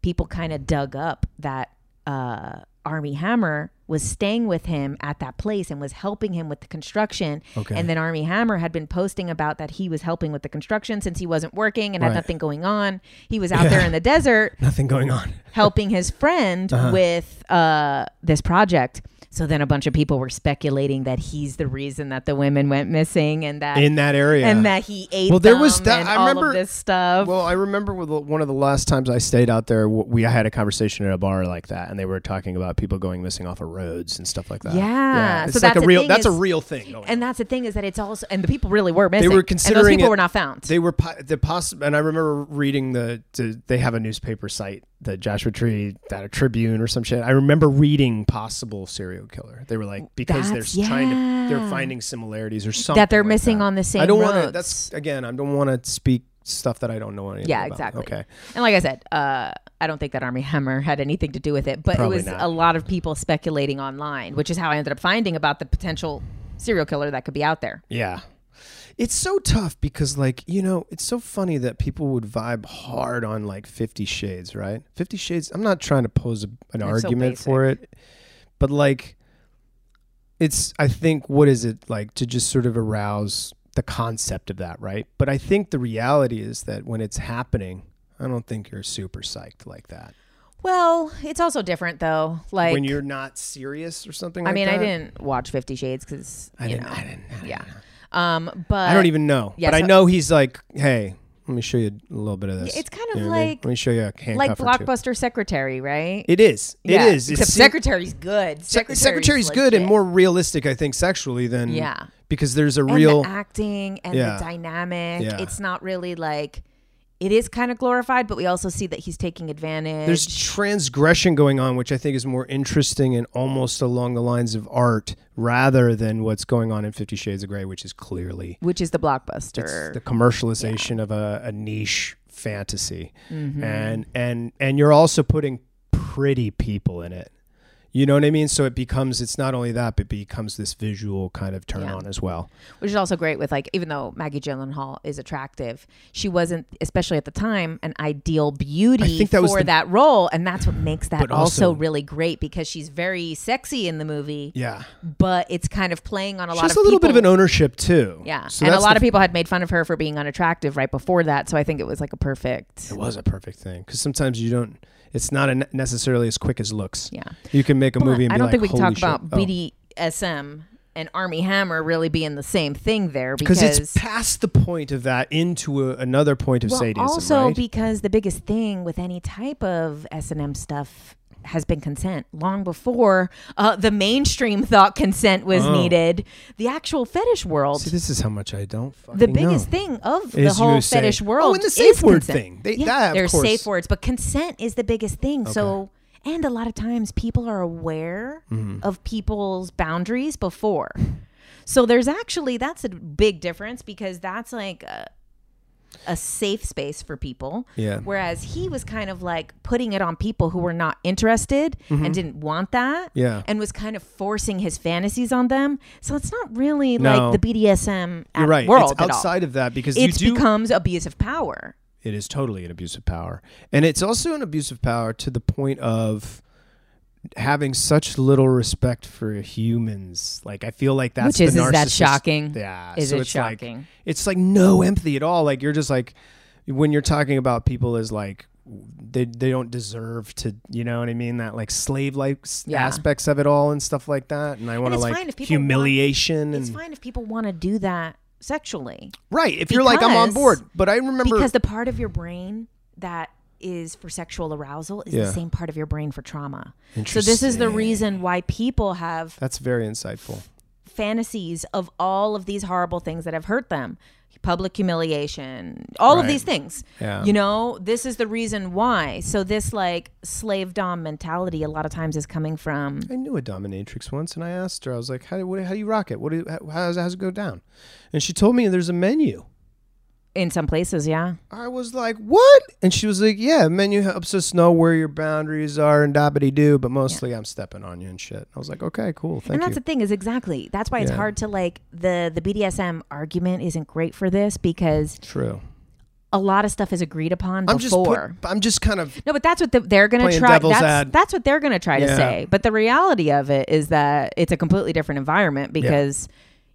S2: people kind of dug up that uh, Armie Hammer was staying with him at that place and was helping him with the construction.
S1: Okay.
S2: And then Armie Hammer had been posting about that he was helping with the construction since he wasn't working and had nothing going on. He was out there in the desert
S1: Nothing going on.
S2: helping his friend
S1: Uh-huh.
S2: with uh, this project. So then a bunch of people were speculating that he's the reason that the women went missing and that
S1: in that area.
S2: and that he ate them.
S1: Well, there was that- I remember-
S2: this stuff.
S1: Well, I remember one of the last times I stayed out there, we had a conversation at a bar like that, and they were talking about people going missing off of roads and stuff like that.
S2: Yeah,
S1: it's
S2: so
S1: like
S2: that's
S1: a real.
S2: thing
S1: That's a real thing. Going
S2: and that's the thing is that it's also and the people really were missing.
S1: They were
S2: and those
S1: considering
S2: people
S1: it-
S2: were not found.
S1: They were po- the possible, and I remember reading the. To, they have a newspaper site, the Joshua Tree, that a Tribune or some shit. I remember reading possible serial killer. They were like because
S2: That's-
S1: they're trying to, they're finding similarities or something
S2: that they're
S1: like
S2: missing
S1: that.
S2: on the same
S1: I don't want to. That's again. I don't want to speak stuff that I don't know anything
S2: Yeah,
S1: about.
S2: exactly.
S1: Okay.
S2: And like I said, uh, I don't think that Armie Hammer had anything to do with it, but
S1: Probably
S2: it was
S1: not.
S2: a lot of people speculating online, which is how I ended up finding about the potential serial killer that could be out there.
S1: Yeah. It's so tough because, like, you know, it's so funny that people would vibe hard on like Fifty Shades, right? Fifty Shades. I'm not trying to pose a, an
S2: so
S1: argument for it, but like, it's. I think what is it like to just sort of arouse the concept of that, right? But I think the reality is that when it's happening, I don't think you're super psyched like that.
S2: Well, it's also different though. Like
S1: when you're not serious or something. Like that.
S2: I
S1: like
S2: mean, I didn't watch Fifty Shades because
S1: I
S2: you
S1: didn't.
S2: know,
S1: I didn't. I didn't.
S2: yeah. Um, but
S1: I don't even know.
S2: yeah,
S1: but I know he's like, hey, let me show you a little bit of this.
S2: It's kind
S1: You
S2: of
S1: know what I mean?
S2: like-
S1: let me show you a handcuff
S2: like. Blockbuster Secretary, right?
S1: It is. It
S2: yeah.
S1: is.
S2: Except
S1: It's-
S2: Secretary's good.
S1: Sec- Secretary's good and more realistic, I think, sexually than
S2: Yeah.
S1: because there's a
S2: and
S1: real
S2: the acting and
S1: Yeah.
S2: the dynamic.
S1: Yeah.
S2: It's not really like it is kind of glorified, but we also see that he's taking advantage.
S1: there's transgression going on, which I think is more interesting and almost along the lines of art rather than what's going on in Fifty Shades of Grey, which is clearly
S2: which is the
S1: it's
S2: blockbuster.
S1: the commercialization of a, a niche fantasy,
S2: Mm-hmm.
S1: and and and you're also putting pretty people in it. You know what I mean? So it becomes it's not only that, but it becomes this visual kind of turn
S2: Yeah.
S1: on as well.
S2: which is also great with like even though Maggie Gyllenhaal is attractive, she wasn't especially at the time an ideal beauty
S1: that
S2: for
S1: the-
S2: that role, and that's what makes that also,
S1: also-
S2: really great because she's very sexy in the movie,
S1: Yeah,
S2: but it's kind of playing on a lot of
S1: a little bit of an ownership too.
S2: yeah,
S1: so
S2: and a lot of people had made fun of her for being unattractive right before that, so I think it was like a perfect.
S1: It was a perfect thing because sometimes you don't. It's not a, necessarily as quick as looks.
S2: Yeah,
S1: You can make a
S2: But
S1: movie and
S2: I don't
S1: like,
S2: think we can
S1: "Holy
S2: talk about
S1: shit." Oh.
S2: BDSM and Armie Hammer really being the same thing there
S1: because
S2: because
S1: it's past the point of that into a, another point of
S2: well,
S1: sadism,
S2: also
S1: right?
S2: because the biggest thing with any type of S and M stuff has been consent long before uh, the mainstream thought consent was
S1: Oh.
S2: needed. The actual fetish world,
S1: See, this is how much I don't
S2: the biggest
S1: know.
S2: thing of the
S1: Is
S2: whole
S1: say-
S2: fetish
S1: Oh,
S2: world,
S1: and the safe word
S2: consent.
S1: thing. They-
S2: yeah,
S1: that, of
S2: there's
S1: course.
S2: safe words, but consent is the biggest thing. So. And a lot of times people are aware
S1: Mm-hmm.
S2: of people's boundaries before. So there's actually that's a big difference because that's like a, a safe space for people.
S1: Yeah.
S2: Whereas he was kind of like putting it on people who were not interested and didn't want that.
S1: Mm-hmm. Yeah.
S2: And was kind of forcing his fantasies on them. So it's not really
S1: No.
S2: like the BDSM
S1: You're right.
S2: world
S1: it's
S2: at all.
S1: outside of that because
S2: It becomes abuse of power.
S1: it is totally an abuse of power, and it's also an abuse of power to the point of having such little respect for humans. Like I feel like that's
S2: Which is
S1: the
S2: is that shocking?
S1: Yeah.
S2: Is
S1: so
S2: it
S1: it's like-
S2: shocking?
S1: it's like no empathy at all. Like you're just like when you're talking about people as like they they don't deserve to, you know what I mean? That like slave like
S2: Yeah.
S1: aspects of it all and stuff like that. And I want to
S2: it's
S1: like
S2: fine if people want-
S1: humiliation
S2: It's fine if people want to do that sexually.
S1: right. If you're like I'm on board, but I remember
S2: Because the part of your brain that is for sexual arousal is
S1: Yeah.
S2: the same part of your brain for trauma. So this is the reason why people have
S1: that's very insightful.
S2: fantasies of all of these horrible things that have hurt them. Public humiliation, all of these things.
S1: Yeah.
S2: You know, this is the reason why. So this like slave dom mentality a lot of times is coming from
S1: I knew a dominatrix once, and I asked her, I was like, "How do, what, how do you rock it? What do you, how, how's, how's it go down?" And she told me there's a menu.
S2: In some places, yeah.
S1: I was like, "What?" And she was like, "Yeah, menu helps us know where your boundaries are and dabbity do, but mostly I'm stepping on you and shit." I was like, "Okay, cool, thank
S2: and that's
S1: you."
S2: the thing is exactly that's why it's
S1: Yeah.
S2: hard to like the the BDSM argument isn't great for this because
S1: True.
S2: a lot of stuff is agreed upon
S1: I'm just, put,
S2: before.
S1: I'm just kind of
S2: no, but that's what the, they're going to
S1: Playing
S2: try.
S1: devil's
S2: That's,
S1: ad.
S2: that's what they're going to try to
S1: Yeah.
S2: say. But the reality of it is that it's a completely different environment because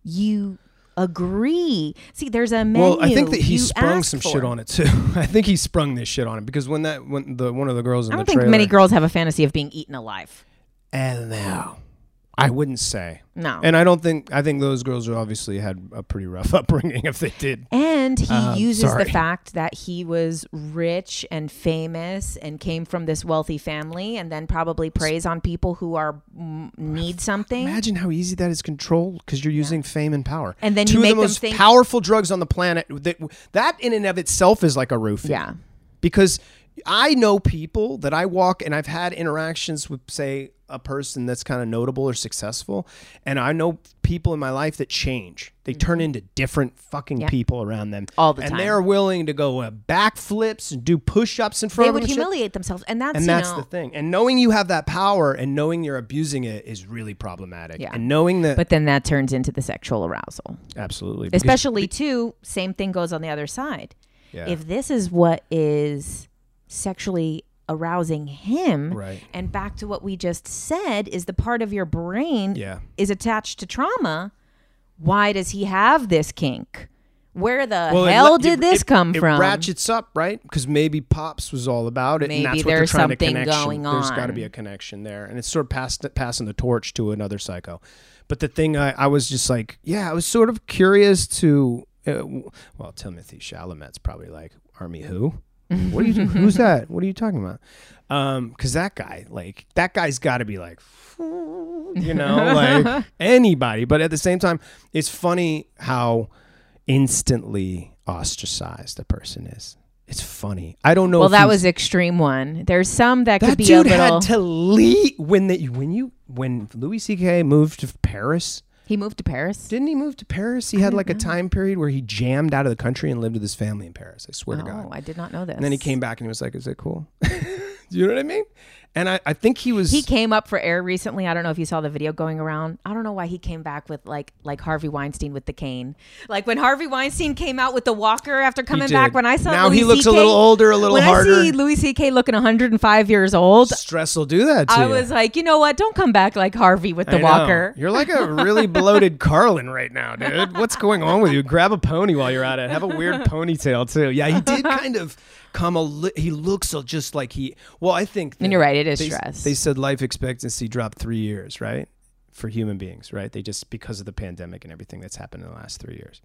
S2: you agree. See, there's a menu.
S1: well. I think that he sprung some
S2: for.
S1: shit on it too. I think he sprung this shit on it because when that when the one of the girls in
S2: I don't think
S1: trailer,
S2: many girls have a fantasy of being eaten alive.
S1: and now I wouldn't say.
S2: No.
S1: And I don't think I think those girls obviously had a pretty rough upbringing if they did.
S2: And he
S1: Um,
S2: uses
S1: sorry.
S2: the fact that he was rich and famous and came from this wealthy family, and then probably preys on people who are need something.
S1: Imagine how easy that is controlled because you're using fame and power.
S2: And then
S1: two
S2: you make
S1: of the
S2: them
S1: most
S2: think-
S1: powerful drugs on the planet. That, that in and of itself is like a roof.
S2: Yeah.
S1: Because I know people that I walk and I've had interactions with, say, a person that's kind of notable or successful, and I know people in my life that change. They turn into different fucking
S2: Mm-hmm. Yeah.
S1: people around them
S2: All the
S1: and
S2: time.
S1: they're willing to go uh, backflips and do push-ups in front
S2: They
S1: of
S2: would
S1: them and shit.
S2: humiliate themselves, and that's
S1: And that's
S2: know,
S1: the thing. And knowing you have that power and knowing you're abusing it is really problematic.
S2: Yeah.
S1: And knowing that
S2: But then that turns into the sexual arousal.
S1: absolutely,
S2: Especially too, same thing goes on the other side.
S1: yeah,
S2: If this is what is sexually arousing him,
S1: right,
S2: and back to what we just said, is the part of your brain
S1: yeah,
S2: is attached to trauma. Why does he have this kink? Where the
S1: Well,
S2: hell
S1: le-
S2: did
S1: it-
S2: this
S1: it-
S2: come
S1: it
S2: from?
S1: ratchets up, right? Because maybe pops was all about it,
S2: Maybe
S1: and that's what
S2: there's
S1: they're trying
S2: something
S1: to connection.
S2: going
S1: There's got to be a connection there, and it's sort of passed, passing the torch to another psycho. But the thing I, I was just like, yeah, I was sort of curious to. Uh, well, Timothée Chalamet's probably like, Armie who? What are you? who's that? What are you talking about? Um, because that guy, like, that guy's got to be like, you know, like anybody. But at the same time, it's funny how instantly ostracized a person is. It's funny. I don't know.
S2: well,
S1: if
S2: that was extreme one. There's some that, could be
S1: dude
S2: a little.
S1: had to leave when they when you when Louis C.K. moved to Paris.
S2: He moved to Paris.
S1: Didn't he move to Paris? He had like a time period where he jammed out of the country and lived with his family in Paris. I swear to oh, God.
S2: Oh, I did not know this.
S1: And then he came back and he was like, "Is it cool?" Do you know what I mean? And I, I think he was.
S2: He came up for air recently. I don't know if you saw the video going around. I don't know why he came back with like like Harvey Weinstein with the cane. Like when Harvey Weinstein came out with the walker after coming back. When I saw
S1: Now
S2: Louis
S1: he looks a little older, a little
S2: when
S1: harder.
S2: I see Louis C.K. looking 105 years old,
S1: stress will do that
S2: I
S1: you.
S2: was like, you know what? Don't come back like Harvey with the walker.
S1: You're like a really bloated Carlin right now, dude. What's going on with you? Grab a pony while you're at it. Have a weird ponytail too. Yeah, he did kind of come a. Li- he looks just like he. Well, I think.
S2: And you're right, it is
S1: they,
S2: stress.
S1: They said life expectancy dropped three years, right? for human beings, right? They just because of the pandemic and everything that's happened in the last three years.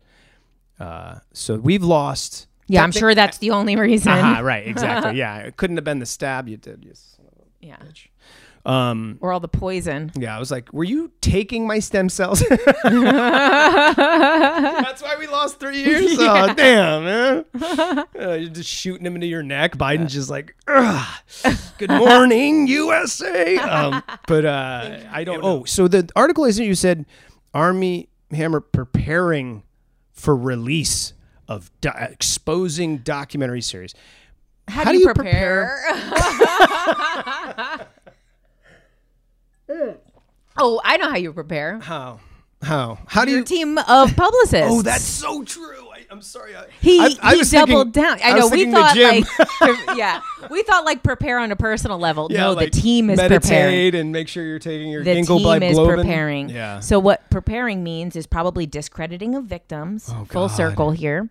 S1: Uh, so we've lost.
S2: Yeah, I'm sure that's the only reason.
S1: Ah, right, exactly. Yeah, it couldn't have been the stab you did. You son of a
S2: Yeah.
S1: bitch. Um,
S2: Or all the poison.
S1: yeah, I was like, were you taking my stem cells? That's why we lost three years. Oh, damn, man. Uh, you're just shooting him into your neck. Biden's just like, Ugh, good morning, USA. Um, but uh, I don't Oh, so the article isn't you said Armie Hammer preparing for release of do- exposing documentary series.
S2: How,
S1: How
S2: do
S1: do
S2: you
S1: you
S2: prepare? Oh, I know how you prepare.
S1: How? How? How do
S2: Your
S1: you?
S2: team of publicists.
S1: Oh, that's so true. I, I'm sorry. I,
S2: He,
S1: I, I
S2: he
S1: was
S2: doubled
S1: thinking-
S2: down. I
S1: I
S2: know
S1: was
S2: we
S1: thinking the
S2: thought
S1: gym.
S2: like yeah, we thought like prepare on a personal level. No,
S1: like
S2: the team is
S1: meditate
S2: preparing.
S1: and make sure you're taking your
S2: The team is preparing.
S1: Yeah.
S2: So what preparing means is probably discrediting of victims.
S1: Oh,
S2: full
S1: God.
S2: circle here.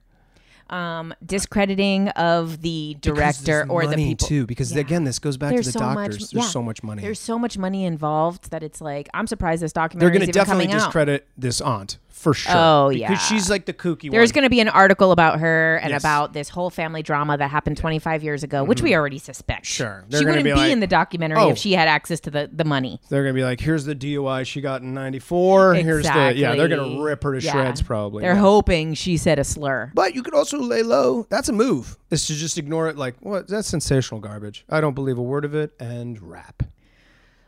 S2: Um, discrediting of the director or the people.
S1: too. Because
S2: Yeah.
S1: again, this goes back
S2: There's
S1: to the
S2: so much-
S1: doctors. There's
S2: yeah.
S1: so much money.
S2: There's so much money involved that it's like I'm surprised this documentary.
S1: They're going
S2: is
S1: to definitely
S2: coming out.
S1: discredit this aunt for sure.
S2: Oh,
S1: because
S2: yeah.
S1: she's like the kooky
S2: There's going to be an article about her and
S1: Yes.
S2: about this whole family drama that happened 25 years ago, which we already suspect.
S1: Mm-hmm. Sure. They're
S2: she wouldn't
S1: be
S2: be,
S1: like,
S2: in the documentary
S1: "Oh."
S2: if she had access to the, the money.
S1: They're going to be like, here's the DUI she got in '94. Here's the yeah. They're going to rip her to
S2: Yeah.
S1: shreds probably.
S2: They're
S1: yeah.
S2: hoping she said a slur.
S1: But you could also lay low. That's a move. Is to just ignore it. Like, what? That's sensational garbage. I don't believe a word of it. And rap.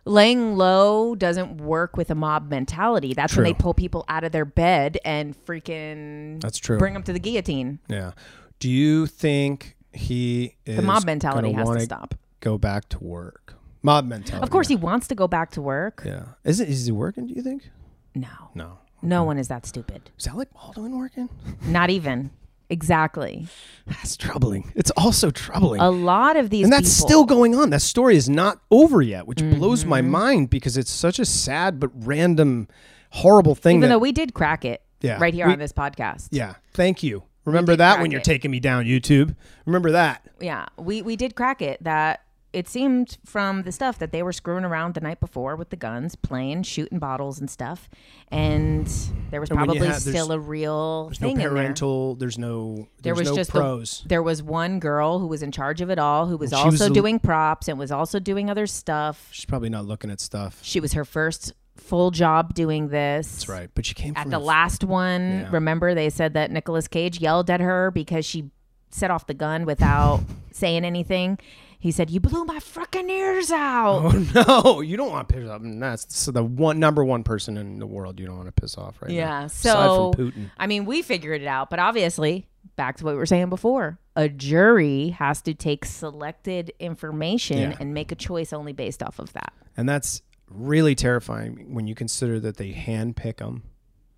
S2: Laying low doesn't work with a mob mentality. That's when they pull people out of their bed and freaking
S1: That's true.
S2: bring them to the guillotine.
S1: Yeah. Do you think he is
S2: The mob mentality has to stop.
S1: Go back to work. Mob mentality.
S2: Of course, he wants to go back to work.
S1: Yeah. Is it? Is he working? Do you think?
S2: No,
S1: No.
S2: no one is that stupid.
S1: Is Alec Baldwin working?
S2: Not even. Exactly.
S1: That's troubling. It's also troubling.
S2: A lot of these
S1: and that's
S2: people-
S1: still going on. That story is not over yet, which blows my
S2: Mm-hmm.
S1: mind because it's such a sad but random, horrible thing.
S2: even
S1: that,
S2: though we did crack it
S1: Yeah.
S2: right here
S1: We-
S2: on this podcast.
S1: yeah, thank you. Remember that when you're taking me down YouTube. Remember that.
S2: yeah, we we did crack it that it seemed from the stuff that they were screwing around the night before with the guns, playing, shooting bottles and stuff, and there was
S1: And
S2: probably
S1: have-
S2: still a real
S1: There's no
S2: thing in there.
S1: parental. There's no.
S2: There was
S1: no
S2: just
S1: pros.
S2: The, there was one girl who was in charge of it all, who was
S1: And was
S2: also
S1: the-
S2: doing props and was also doing other stuff.
S1: She's probably not looking at stuff.
S2: She was her first full job doing this.
S1: That's right. But she came
S2: At
S1: from
S2: the
S1: a-
S2: last one,
S1: Yeah.
S2: remember they said that Nicolas Cage yelled at her because she set off the gun without saying anything. He said, "You blew my fucking ears out."
S1: Oh no, you don't want to piss off. and That's the one number one person in the world you don't want to piss off right now.
S2: Yeah.
S1: Aside
S2: So,
S1: Putin.
S2: I mean, we figured it out, but obviously, back to what we were saying before, a jury has to take selected information
S1: Yeah.
S2: and make a choice only based off of that.
S1: And that's really terrifying when you consider that they handpick them.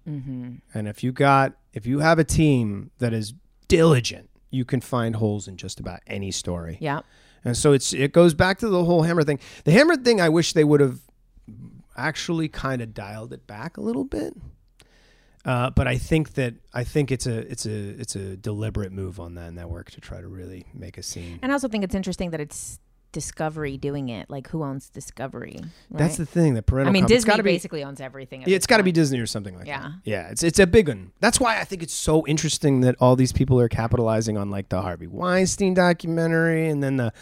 S2: Mm-hmm.
S1: And if you got, if you have a team that is diligent, you can find holes in just about any story.
S2: Yeah.
S1: And so it's it goes back to the whole hammer thing. The hammer thing, I wish they would have actually kind of dialed it back a little bit. Uh, but I think that I think it's a it's a it's a deliberate move on that network to try to really make a scene.
S2: And I also think it's interesting that it's Discovery doing it. Like, who owns Discovery?
S1: That's the thing. That parental.
S2: I mean, Disney
S1: be,
S2: basically owns everything.
S1: Yeah, it's got to be. Disney or something like
S2: Yeah.
S1: that. Yeah, it's it's a big one. That's why I think it's so interesting that all these people are capitalizing on like the Harvey Weinstein documentary and then the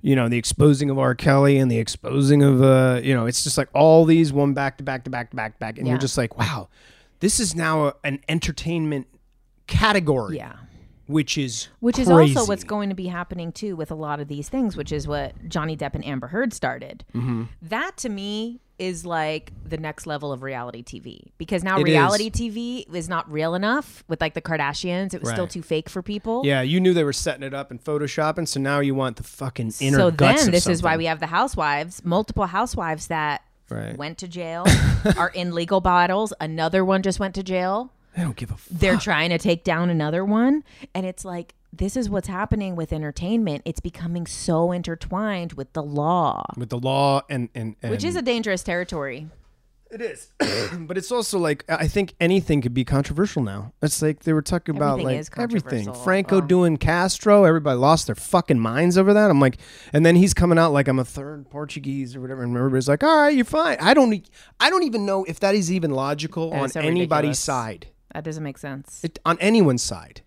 S1: you know, the exposing of R. Kelly and the exposing of uh, you know, it's just like all these one back to back to back to back to back and
S2: Yeah.
S1: you're just like, wow, this is now a, an entertainment category,
S2: Yeah.
S1: Which is
S2: Which is also what's going to be happening too with a lot of these things, which is what Johnny Depp and Amber Heard started.
S1: Mm-hmm.
S2: That to me is like the next level of reality TV because now
S1: It
S2: reality TV is not real enough with like the Kardashians. It was still too fake for people.
S1: Yeah, you knew they were setting it up and photoshopping, so now you want the fucking inner
S2: so
S1: guts
S2: then this is why we have the housewives, multiple housewives that
S1: Right.
S2: went to jail, are in legal battles. Another one just went to jail.
S1: They don't give a fuck.
S2: They're trying to take down another one. And it's like, this is what's happening with entertainment. It's becoming so intertwined with the law,
S1: with the law and and, and
S2: which is a dangerous territory.
S1: It is, but it's also like I think anything could be controversial now. It's like they were talking about
S2: Everything
S1: like everything.
S2: Oh.
S1: Franco
S2: Well-
S1: doing Castro, everybody lost their fucking minds over that. I'm like, and then he's coming out like I'm a third Portuguese or whatever, and everybody's like, all right, you're fine. I don't, e- I don't even know if that is even logical
S2: That
S1: on
S2: so
S1: anybody's
S2: ridiculous.
S1: side,
S2: That doesn't make sense.
S1: it, on anyone's side.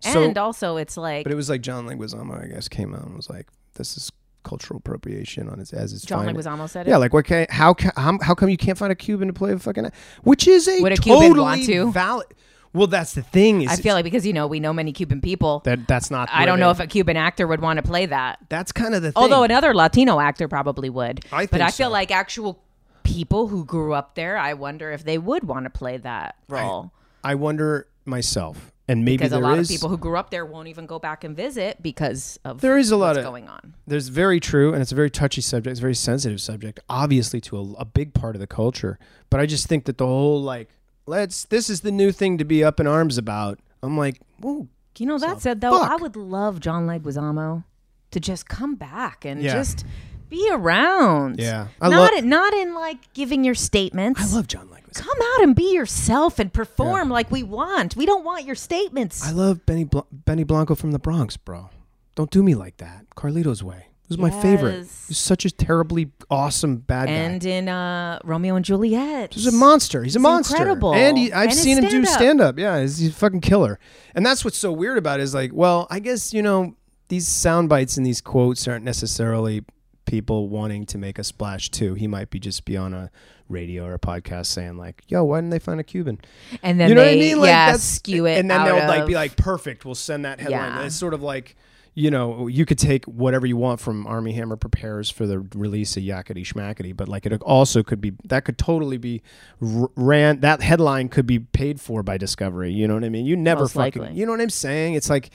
S1: So,
S2: and also, it's like
S1: but it was like John Leguizamo, I guess, came out and was like, this is cultural appropriation on its as it's
S2: John
S1: fine.
S2: Leguizamo said it.
S1: Yeah, like what? Can, how, ca- how how come you can't find a Cuban to play a fucking? Which is a
S2: Would a Cuban
S1: totally
S2: want to?
S1: valid. Well, that's the thing. Is
S2: I feel like because you know we know many Cuban people.
S1: that that's not.
S2: I
S1: where
S2: don't know if a Cuban actor would want to play that.
S1: that's kind of the thing.
S2: Although another Latino actor probably would.
S1: I
S2: but
S1: think
S2: I feel
S1: so.
S2: like actual people who grew up there, I wonder if they would want to play that role.
S1: I wonder myself, and maybe
S2: because a lot
S1: is-
S2: of people who grew up there won't even go back and visit because of
S1: There is a lot of-
S2: going on.
S1: There's very true, and it's a very touchy subject. It's a very sensitive subject, obviously to a, a big part of the culture. But I just think that the whole like, let's this is the new thing to be up in arms about. I'm like, whoa,
S2: You know, that said though,
S1: fuck.
S2: I would love John Leguizamo to just come back and
S1: Yeah.
S2: just be around.
S1: Yeah. I
S2: not
S1: lo-
S2: in, not in like giving your statements.
S1: I love John Leguizamo.
S2: Come out and be yourself and perform like we want. We don't want your statements.
S1: I love Benny Bl- Benny Blanco from the Bronx, bro. Don't do me like that. Carlito's Way. It was my favorite. He's such a terribly awesome bad guy.
S2: and in uh, Romeo and Juliet.
S1: He's a monster. He's a
S2: He's
S1: monster.
S2: incredible.
S1: And he, I've
S2: And
S1: seen him do stand up. Yeah, he's, he's a fucking killer. And that's what's so weird about it is like, well, I guess, you know, these sound bites and these quotes aren't necessarily people wanting to make a splash too. He might be just be on a radio or a podcast saying like, "Yo, why didn't they find a Cuban?"
S2: and then
S1: you know
S2: they,
S1: what I mean? Like
S2: yeah,
S1: that's,
S2: skew it,
S1: and then they'll like be like, "Perfect, we'll send that headline."
S2: Yeah.
S1: It's sort of like, you know, you could take whatever you want from Armie Hammer prepares for the release of Yakety Schmackety, but like it also could be that could totally be r- ran. That headline could be paid for by Discovery. You know what I mean? You never
S2: Most
S1: fucking.
S2: likely.
S1: You know what I'm saying? It's like.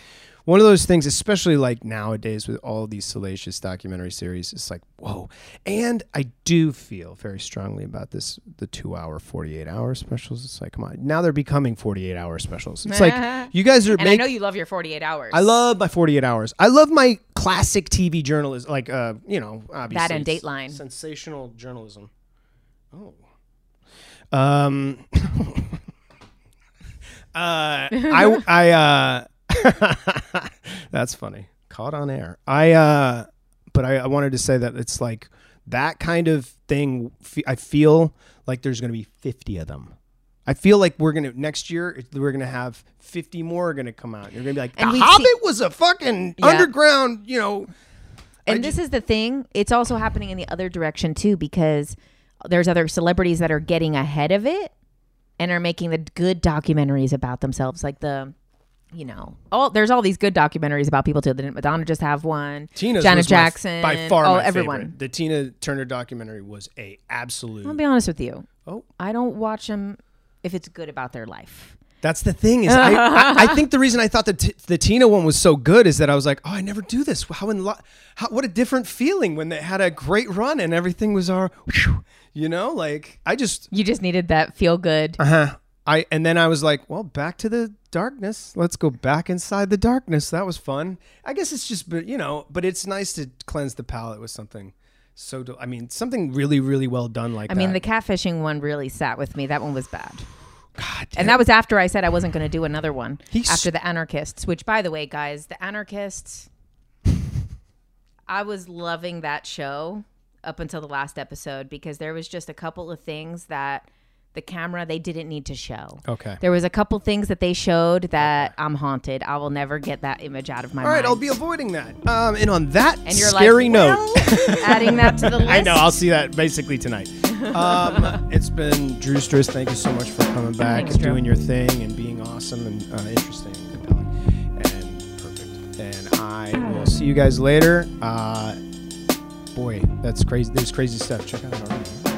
S1: One of those things, especially like nowadays with all these salacious documentary series, it's like, whoa. And I do feel very strongly about this the two hour, 48 hour specials. It's like, come on. Now they're becoming 48 hour specials. It's like, you guys are
S2: and I know you love your 48 hours.
S1: I love my 48 hours. I love my classic TV journalism, like, uh, you know, obviously.
S2: That and Dateline.
S1: Sensational journalism. Oh. Um, uh, I, I, uh, that's funny. Caught on air. I, uh, but I, I wanted to say that it's like that kind of thing. I feel like there's going to be 50 of them. I feel like we're gonna next year. We're gonna have fifty more are gonna come out. You're gonna be like,
S2: And
S1: The Hobbit
S2: see-
S1: was a fucking
S2: Yeah.
S1: underground, you know.
S2: And this is the thing. It's also happening in the other direction too because there's other celebrities that are getting ahead of it and are making the good documentaries about themselves like the you know, all there's all these good documentaries about people too. Didn't Madonna just have one?
S1: Tina's
S2: Janet
S1: was my-
S2: Jackson,
S1: by far
S2: oh everyone.
S1: favorite. The Tina Turner documentary was a absolute.
S2: I'll be honest with you.
S1: Oh.
S2: I don't watch them if it's good about their life.
S1: That's the thing is, I, I, I think the reason I thought the t- the Tina one was so good is that I was like, oh, I never do this. How in lo- how what a different feeling when they had a great run and everything was our, you know, like I just
S2: You just needed that feel good.
S1: uh huh. I and then I was like, well, back to the darkness. Let's go back inside the darkness. That was fun. I guess it's just, but you know, but it's nice to cleanse the palate with something. So do, I mean, something really, really well done like
S2: I
S1: that.
S2: mean, the catfishing one really sat with me. That one was bad.
S1: God,
S2: And that was after I said I wasn't going to do another one. After the anarchists, which, by the way, guys, the anarchists, I was loving that show up until the last episode because there was just a couple of things that the camera they didn't need to show.
S1: okay.
S2: There was a couple things that they showed that I'm haunted. I will never get that image out of my mind.
S1: All right,
S2: mind.
S1: I'll be avoiding that. Um, and on that
S2: and you're
S1: scary
S2: like,
S1: note.
S2: well, adding that to the list.
S1: I know. I'll see that basically tonight. Um, it's been Drew Strist. Thank you so much for coming back
S2: Thanks,
S1: and
S2: Drew.
S1: doing your thing and being awesome and uh, interesting and compelling and perfect. And I will see you guys later. Uh, boy, that's crazy. There's crazy stuff. Check out our